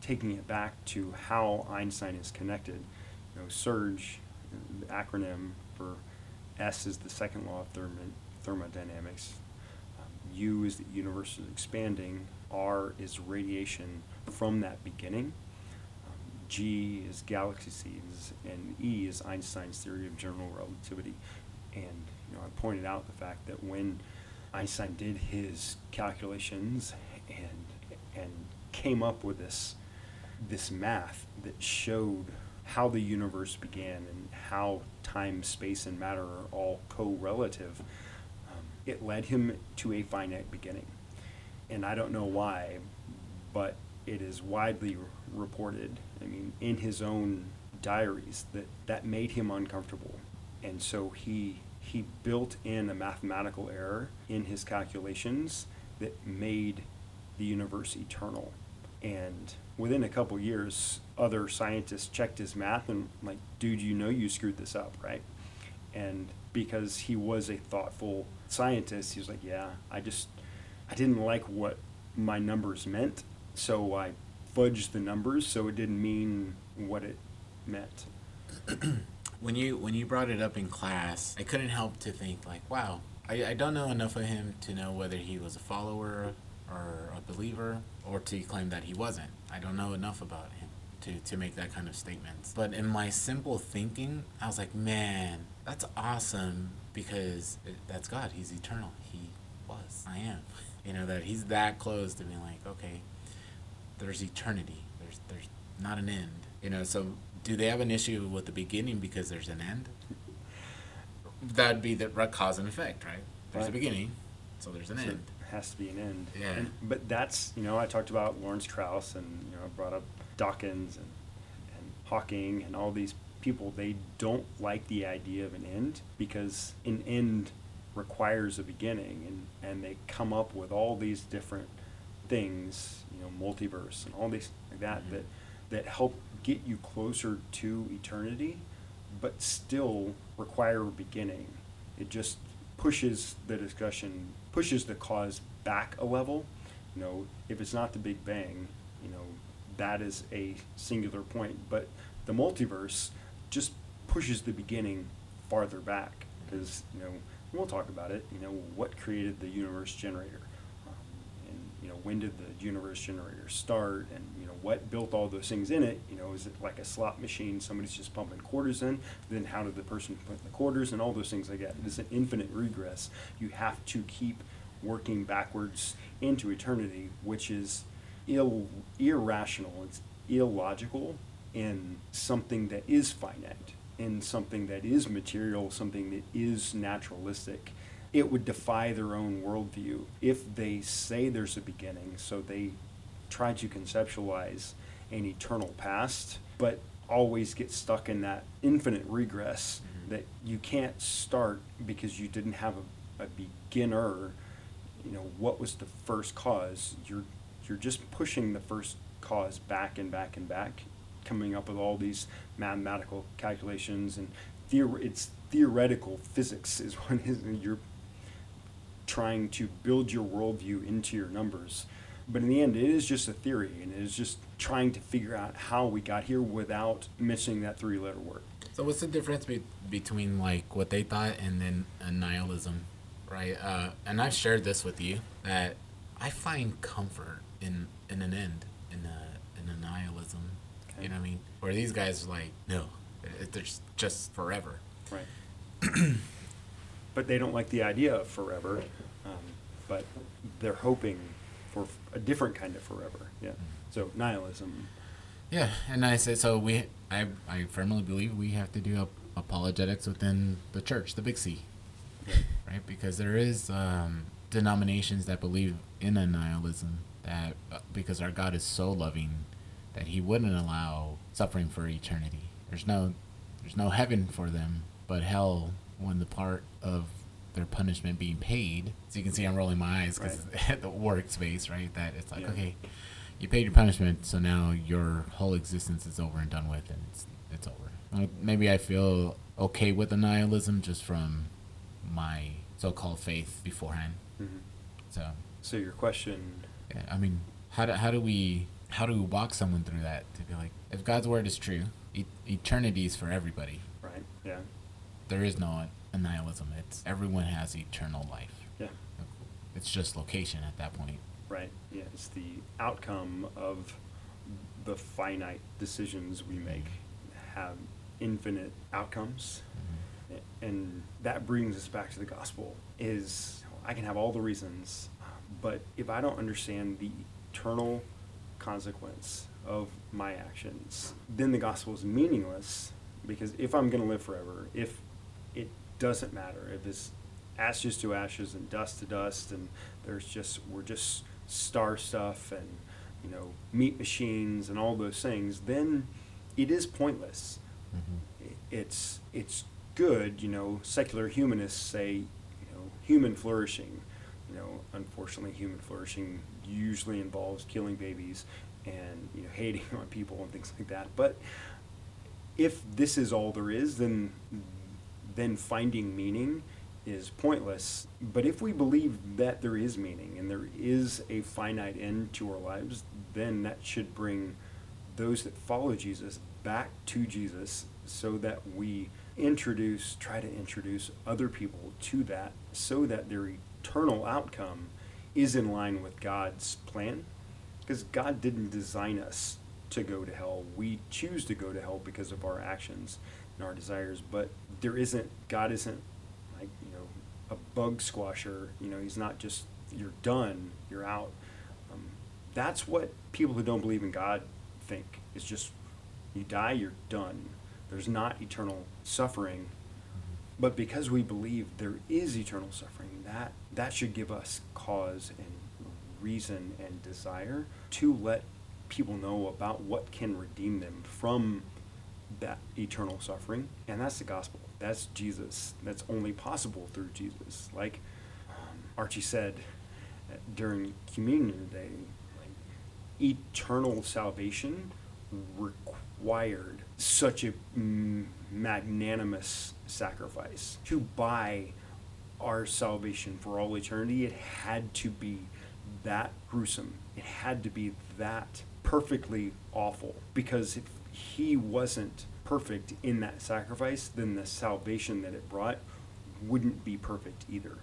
[SPEAKER 3] taking it back to how Einstein is connected, you know, SURGE, the acronym for S is the second law of thermo- thermodynamics. Um, U is the universe is expanding. R is radiation from that beginning. Um, G is galaxy seeds, and E is Einstein's theory of general relativity. And you know, I pointed out the fact that when Einstein did his calculations and and came up with this this math that showed how the universe began and how time, space, and matter are all co-relative, um, it led him to a finite beginning. And I don't know why, but it is widely reported, I mean, in his own diaries, that that made him uncomfortable. And so he, he built in a mathematical error in his calculations that made the universe eternal. And within a couple years, other scientists checked his math and like, dude, you know you screwed this up, right? And because he was a thoughtful scientist, he was like, yeah, I just I didn't like what my numbers meant, so I fudged the numbers so it didn't mean what it meant.
[SPEAKER 2] When you when you brought it up in class, I couldn't help to think like, wow, I, I don't know enough of him to know whether he was a follower or a believer or to claim that he wasn't. I don't know enough about him to, to make that kind of statements. But in my simple thinking, I was like, man, that's awesome because it, that's God. He's eternal. He was. I am. You know, that he's that close to being like, okay, there's eternity. There's there's not an end. You know, so do they have an issue with the beginning because there's an end? That'd be the right cause and effect, right? There's a beginning, so there's an
[SPEAKER 3] So
[SPEAKER 2] end.
[SPEAKER 3] Has to be an end.
[SPEAKER 2] Yeah.
[SPEAKER 3] And, but that's, you know, I talked about Lawrence Krauss and, you know, I brought up Dawkins and, and Hawking and all these people. They don't like the idea of an end because an end requires a beginning. And, and they come up with all these different things, you know, multiverse and all these like that,
[SPEAKER 2] Mhm.
[SPEAKER 3] that, that help get you closer to eternity, but still require a beginning. It just pushes the discussion, pushes the cause back a level. You know, if it's not the Big Bang, you know, that is a singular point. But the multiverse just pushes the beginning farther back because you know we'll talk about it. You know, what created the universe generator, um, and you know when did the universe generator start, and what built all those things in it. You know, is it like a slot machine? Somebody's just pumping quarters in. Then how did the person put the quarters and all those things like that? It is an infinite regress. You have to keep working backwards into eternity, which is ill irrational. It's illogical in something that is finite, in something that is material, something that is naturalistic. It would defy their own worldview if they say there's a beginning, so they try to conceptualize an eternal past, but always get stuck in that infinite regress
[SPEAKER 2] Mhm.
[SPEAKER 3] that you can't start because you didn't have a, a beginner you know what was the first cause you're you're just pushing the first cause back and back and back coming up with all these mathematical calculations and theor- it's theoretical physics is what is you're trying to build your worldview into your numbers but in the end it is just a theory and it is just trying to figure out how we got here without missing that three letter word
[SPEAKER 2] So what's the difference be- between like what they thought and then a nihilism, right? Uh, and I've shared this with you that I find comfort in in an end, in a in a nihilism.
[SPEAKER 3] Okay.
[SPEAKER 2] You know what I mean? Where these guys are like, no, there's just forever.
[SPEAKER 3] Right. but they don't like the idea of forever. Um, but they're hoping for a different kind of forever. Yeah. So nihilism.
[SPEAKER 2] Yeah, and I say so. We, I, I firmly believe we have to do ap- apologetics within the church, the big C, right? Because there is um, denominations that believe in a nihilism that uh, because our God is so loving that He wouldn't allow suffering for eternity. There's no, there's no heaven for them, but hell when the part of their punishment being paid. So you can see I'm rolling my eyes because the workspace, right? That it's like
[SPEAKER 3] Yeah.
[SPEAKER 2] okay you paid your punishment, so now your whole existence is over and done with, and it's it's over. Maybe I feel okay with the nihilism just from my so-called faith beforehand.
[SPEAKER 3] Mhm.
[SPEAKER 2] So,
[SPEAKER 3] So your question.
[SPEAKER 2] yeah, I mean, how do how do we how do we walk someone through that to be like, if God's word is true, e- eternity is for everybody.
[SPEAKER 3] Right. Yeah.
[SPEAKER 2] There is no nihilism. It's everyone has eternal life.
[SPEAKER 3] Yeah.
[SPEAKER 2] It's just location at that point.
[SPEAKER 3] Right. Yeah. It's the outcome of the finite decisions we mm-hmm. make have infinite outcomes. Mm-hmm. And that brings us back to the gospel is I can have all the reasons, but if I don't understand the eternal consequence of my actions, then the gospel is meaningless because if I'm going to live forever, if it doesn't matter, if it's ashes to ashes and dust to dust and there's just we're just star stuff and you know meat machines and all those things, then it is pointless
[SPEAKER 2] Mhm.
[SPEAKER 3] it's it's good. You know, secular humanists say, you know, human flourishing. You know, unfortunately, human flourishing usually involves killing babies and you know hating on people and things like that. But if this is all there is, then then finding meaning is pointless. But if we believe that there is meaning and there is a finite end to our lives, then that should bring those that follow Jesus back to Jesus so that we introduce, try to introduce other people to that so that their eternal outcome is in line with God's plan. Because God didn't design us to go to hell. We choose to go to hell because of our actions and our desires, but there isn't, God isn't like, you know, a bug squasher. You know, He's not just, you're done, you're out. Um, that's what people who don't believe in God think. It's just you die, you're done. There's not eternal suffering. But because we believe there is eternal suffering, that that should give us cause and reason and desire to let people know about what can redeem them from that eternal suffering. And that's the gospel. That's Jesus. That's only possible through Jesus. Like um, Archie said uh, during communion today, like, eternal salvation required such a magnanimous sacrifice to buy our salvation for all eternity. It had to be that gruesome. It had to be that perfectly awful because if he wasn't perfect in that sacrifice, then the salvation that it brought wouldn't be perfect either.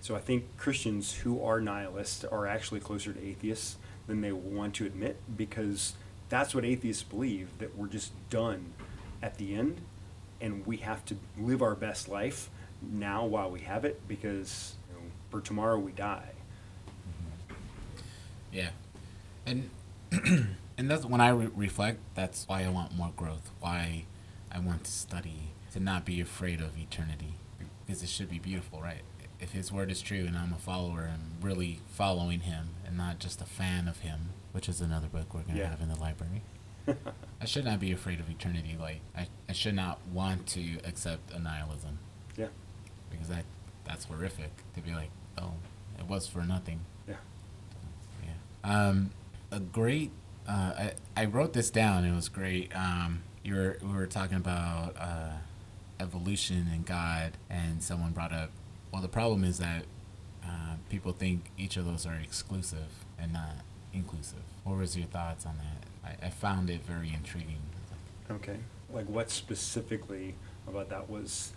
[SPEAKER 3] So I think Christians who are nihilists are actually closer to atheists than they want to admit because that's what atheists believe that we're just done at the end and we have to live our best life now while we have it because you know, for tomorrow we die. Mm-hmm.
[SPEAKER 2] Yeah, and and that's when I re- reflect. That's why I want more growth. Why I want to study to not be afraid of eternity because it should be beautiful, right? If His word is true and I'm a follower and really following Him and not just a fan of Him, which is another book we're gonna
[SPEAKER 3] Yeah.
[SPEAKER 2] have in the library. I should not be afraid of eternity. Like I, I should not want to accept annihilism
[SPEAKER 3] Yeah,
[SPEAKER 2] because that that's horrific to be like, oh, it was for nothing.
[SPEAKER 3] yeah.
[SPEAKER 2] Yeah. Um, a great. Uh, I I wrote this down. It was great. Um, you were we were talking about uh, evolution and God, and someone brought up. Well, the problem is that uh, people think each of those are exclusive and not inclusive. What was your thoughts on that? I, I found it very intriguing.
[SPEAKER 3] Okay. Like what specifically about that was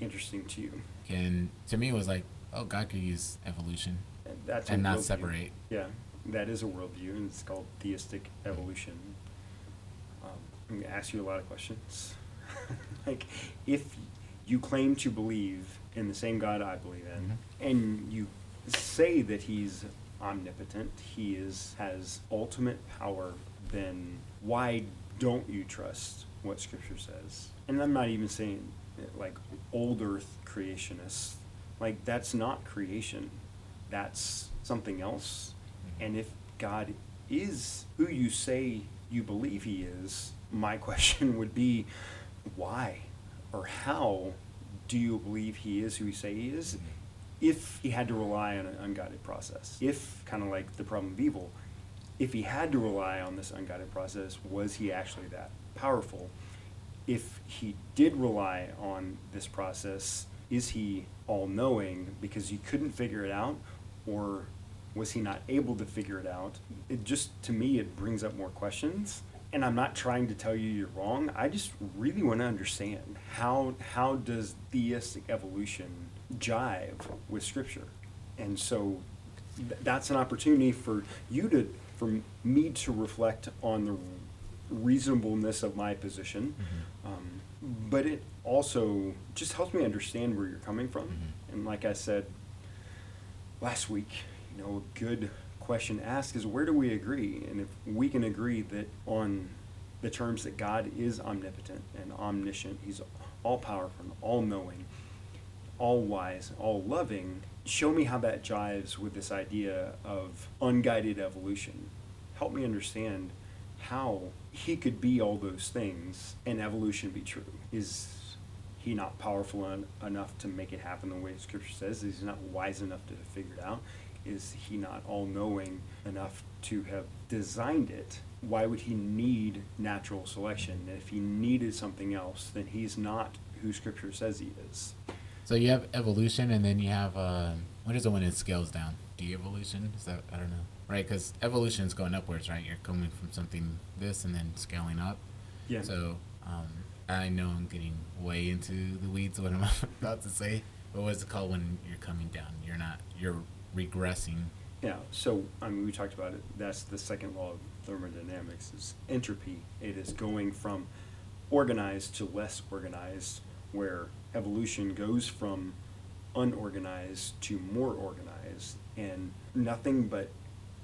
[SPEAKER 3] interesting to you?
[SPEAKER 2] And to me, it was like, oh, God could use evolution
[SPEAKER 3] And That's
[SPEAKER 2] and not separate.
[SPEAKER 3] Yeah, that is a worldview, and it's called theistic evolution. Um, I'm gonna ask you a lot of questions. like, if you claim to believe in the same God I believe in,
[SPEAKER 2] Mhm.
[SPEAKER 3] and you say that He's omnipotent, He is has ultimate power, then why don't you trust what Scripture says? And I'm not even saying like old Earth creationists. Like that's not creation that's something else. And if God is who you say you believe he is, my question would be why or how do you believe he is who you say he is mm-hmm. if he had to rely on an unguided process? If, kind of like the problem of evil, if he had to rely on this unguided process, was he actually that powerful? if he did rely on this process, is he all knowing because he couldn't figure it out, or was he not able to figure it out? It just, to me, it brings up more questions. And I'm not trying to tell you you're wrong. I just really want to understand how how does theistic evolution jive with Scripture? And so th- that's an opportunity for you to, for me to reflect on the reasonableness of my position. Um, but it also just helps me understand where you're coming from.
[SPEAKER 2] Mhm.
[SPEAKER 3] And like I said last week, you know, a good question ask is where do we agree? And if we can agree that on the terms that God is omnipotent and omniscient, He's all powerful and all knowing, all wise, all loving, show me how that jives with this idea of unguided evolution. Help me understand how he could be all those things and evolution be true. Is he not powerful en- enough to make it happen the way Scripture says? Is he not wise enough to figure it out? Is he not all knowing enough to have designed it? Why would he need natural selection? If he needed something else, then he's not who Scripture says he is.
[SPEAKER 2] So you have evolution, and then you have uh, what is it when it scales down? De-evolution? Is that I don't know, right? Because evolution is going upwards, right? You're coming from something this and then scaling up.
[SPEAKER 3] Yeah.
[SPEAKER 2] So um, I know I'm getting way into the weeds. What I'm about to say, but what's it called when you're coming down? You're not. You're regressing.
[SPEAKER 3] Yeah, so I mean, we talked about it. That's the second law of thermodynamics: is entropy. It is going from organized to less organized, where evolution goes from unorganized to more organized, and nothing but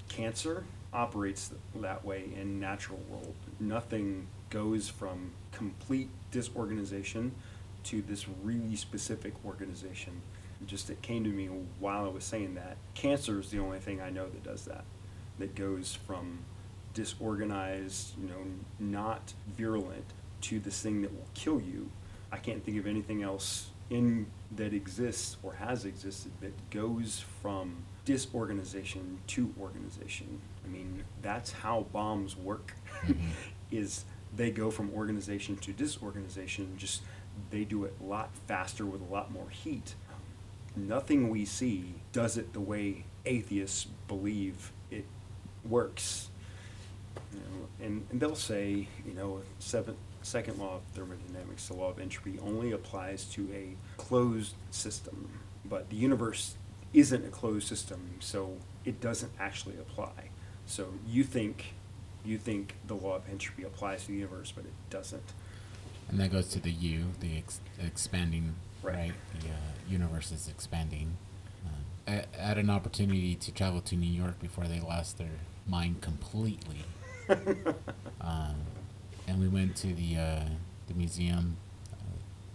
[SPEAKER 3] cancer operates that way in natural world. Nothing goes from complete disorganization to this really specific organization. Just it came to me while I was saying that cancer is the only thing I know that does that. That goes from disorganized, you know, not virulent to this thing that will kill you. I can't think of anything else in that exists or has existed that goes from disorganization to organization. I mean, that's how bombs work. Mm-hmm. is they go from organization to disorganization. Just they do it a lot faster with a lot more heat. Nothing we see does it the way atheists believe it works. You know, and, and they'll say, you know, second law of thermodynamics, the law of entropy, only applies to a closed system. But the universe isn't a closed system, so it doesn't actually apply. So you think you think the law of entropy applies to the universe, but it doesn't.
[SPEAKER 2] And that goes to the U, the ex- expanding,
[SPEAKER 3] Right.
[SPEAKER 2] right? The uh, universe is expanding. Uh, I, I had an opportunity to travel to New York before they lost their mind completely. um, and we went to the uh, the museum uh,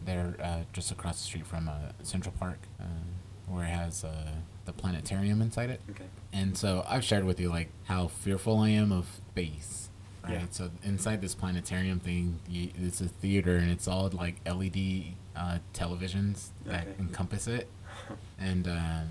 [SPEAKER 2] there, uh, just across the street from uh, Central Park, uh, where it has uh, the planetarium inside it.
[SPEAKER 3] Okay.
[SPEAKER 2] And so I've shared with you like how fearful I am of space, right?
[SPEAKER 3] Yeah.
[SPEAKER 2] So inside this planetarium thing, you, it's a theater and it's all like LED uh, televisions that
[SPEAKER 3] Okay.
[SPEAKER 2] encompass it, and um,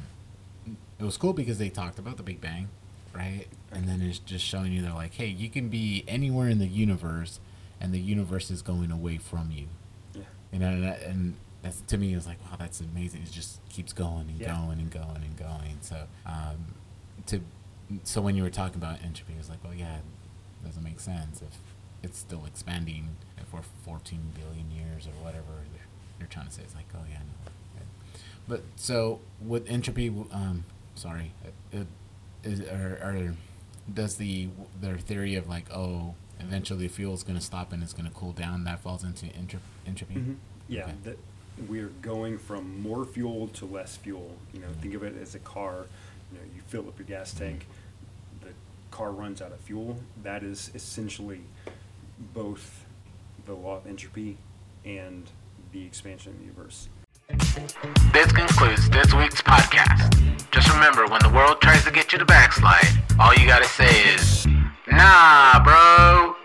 [SPEAKER 2] it was cool because they talked about the Big Bang, right? And then it's just showing you they're like, hey, you can be anywhere in the universe, and the universe is going away from you.
[SPEAKER 3] Yeah.
[SPEAKER 2] You know, and, that, and that's to me is like, wow, that's amazing. It just keeps going and
[SPEAKER 3] Yeah.
[SPEAKER 2] going and going and going. So, um, to so when you were talking about entropy, it was like, well, yeah, doesn't make sense if it's still expanding. If we're 14 billion years or whatever they're, they're trying to say, it's like, oh yeah, no. But so with entropy, um, sorry, uh, is or, or does the their theory of like, oh, eventually the fuel is going to stop and it's going to cool down, that falls into entrop- entropy?
[SPEAKER 3] Mhm. Yeah,
[SPEAKER 2] Okay.
[SPEAKER 3] that we're going from more fuel to less fuel. You know, think of it as a car. You know, you fill up your gas tank, the car runs out of fuel. That is essentially both the law of entropy and the expansion of the universe.
[SPEAKER 1] This concludes this week's podcast. Just remember, when the world tries to get you to backslide, all you gotta say is, nah, bro.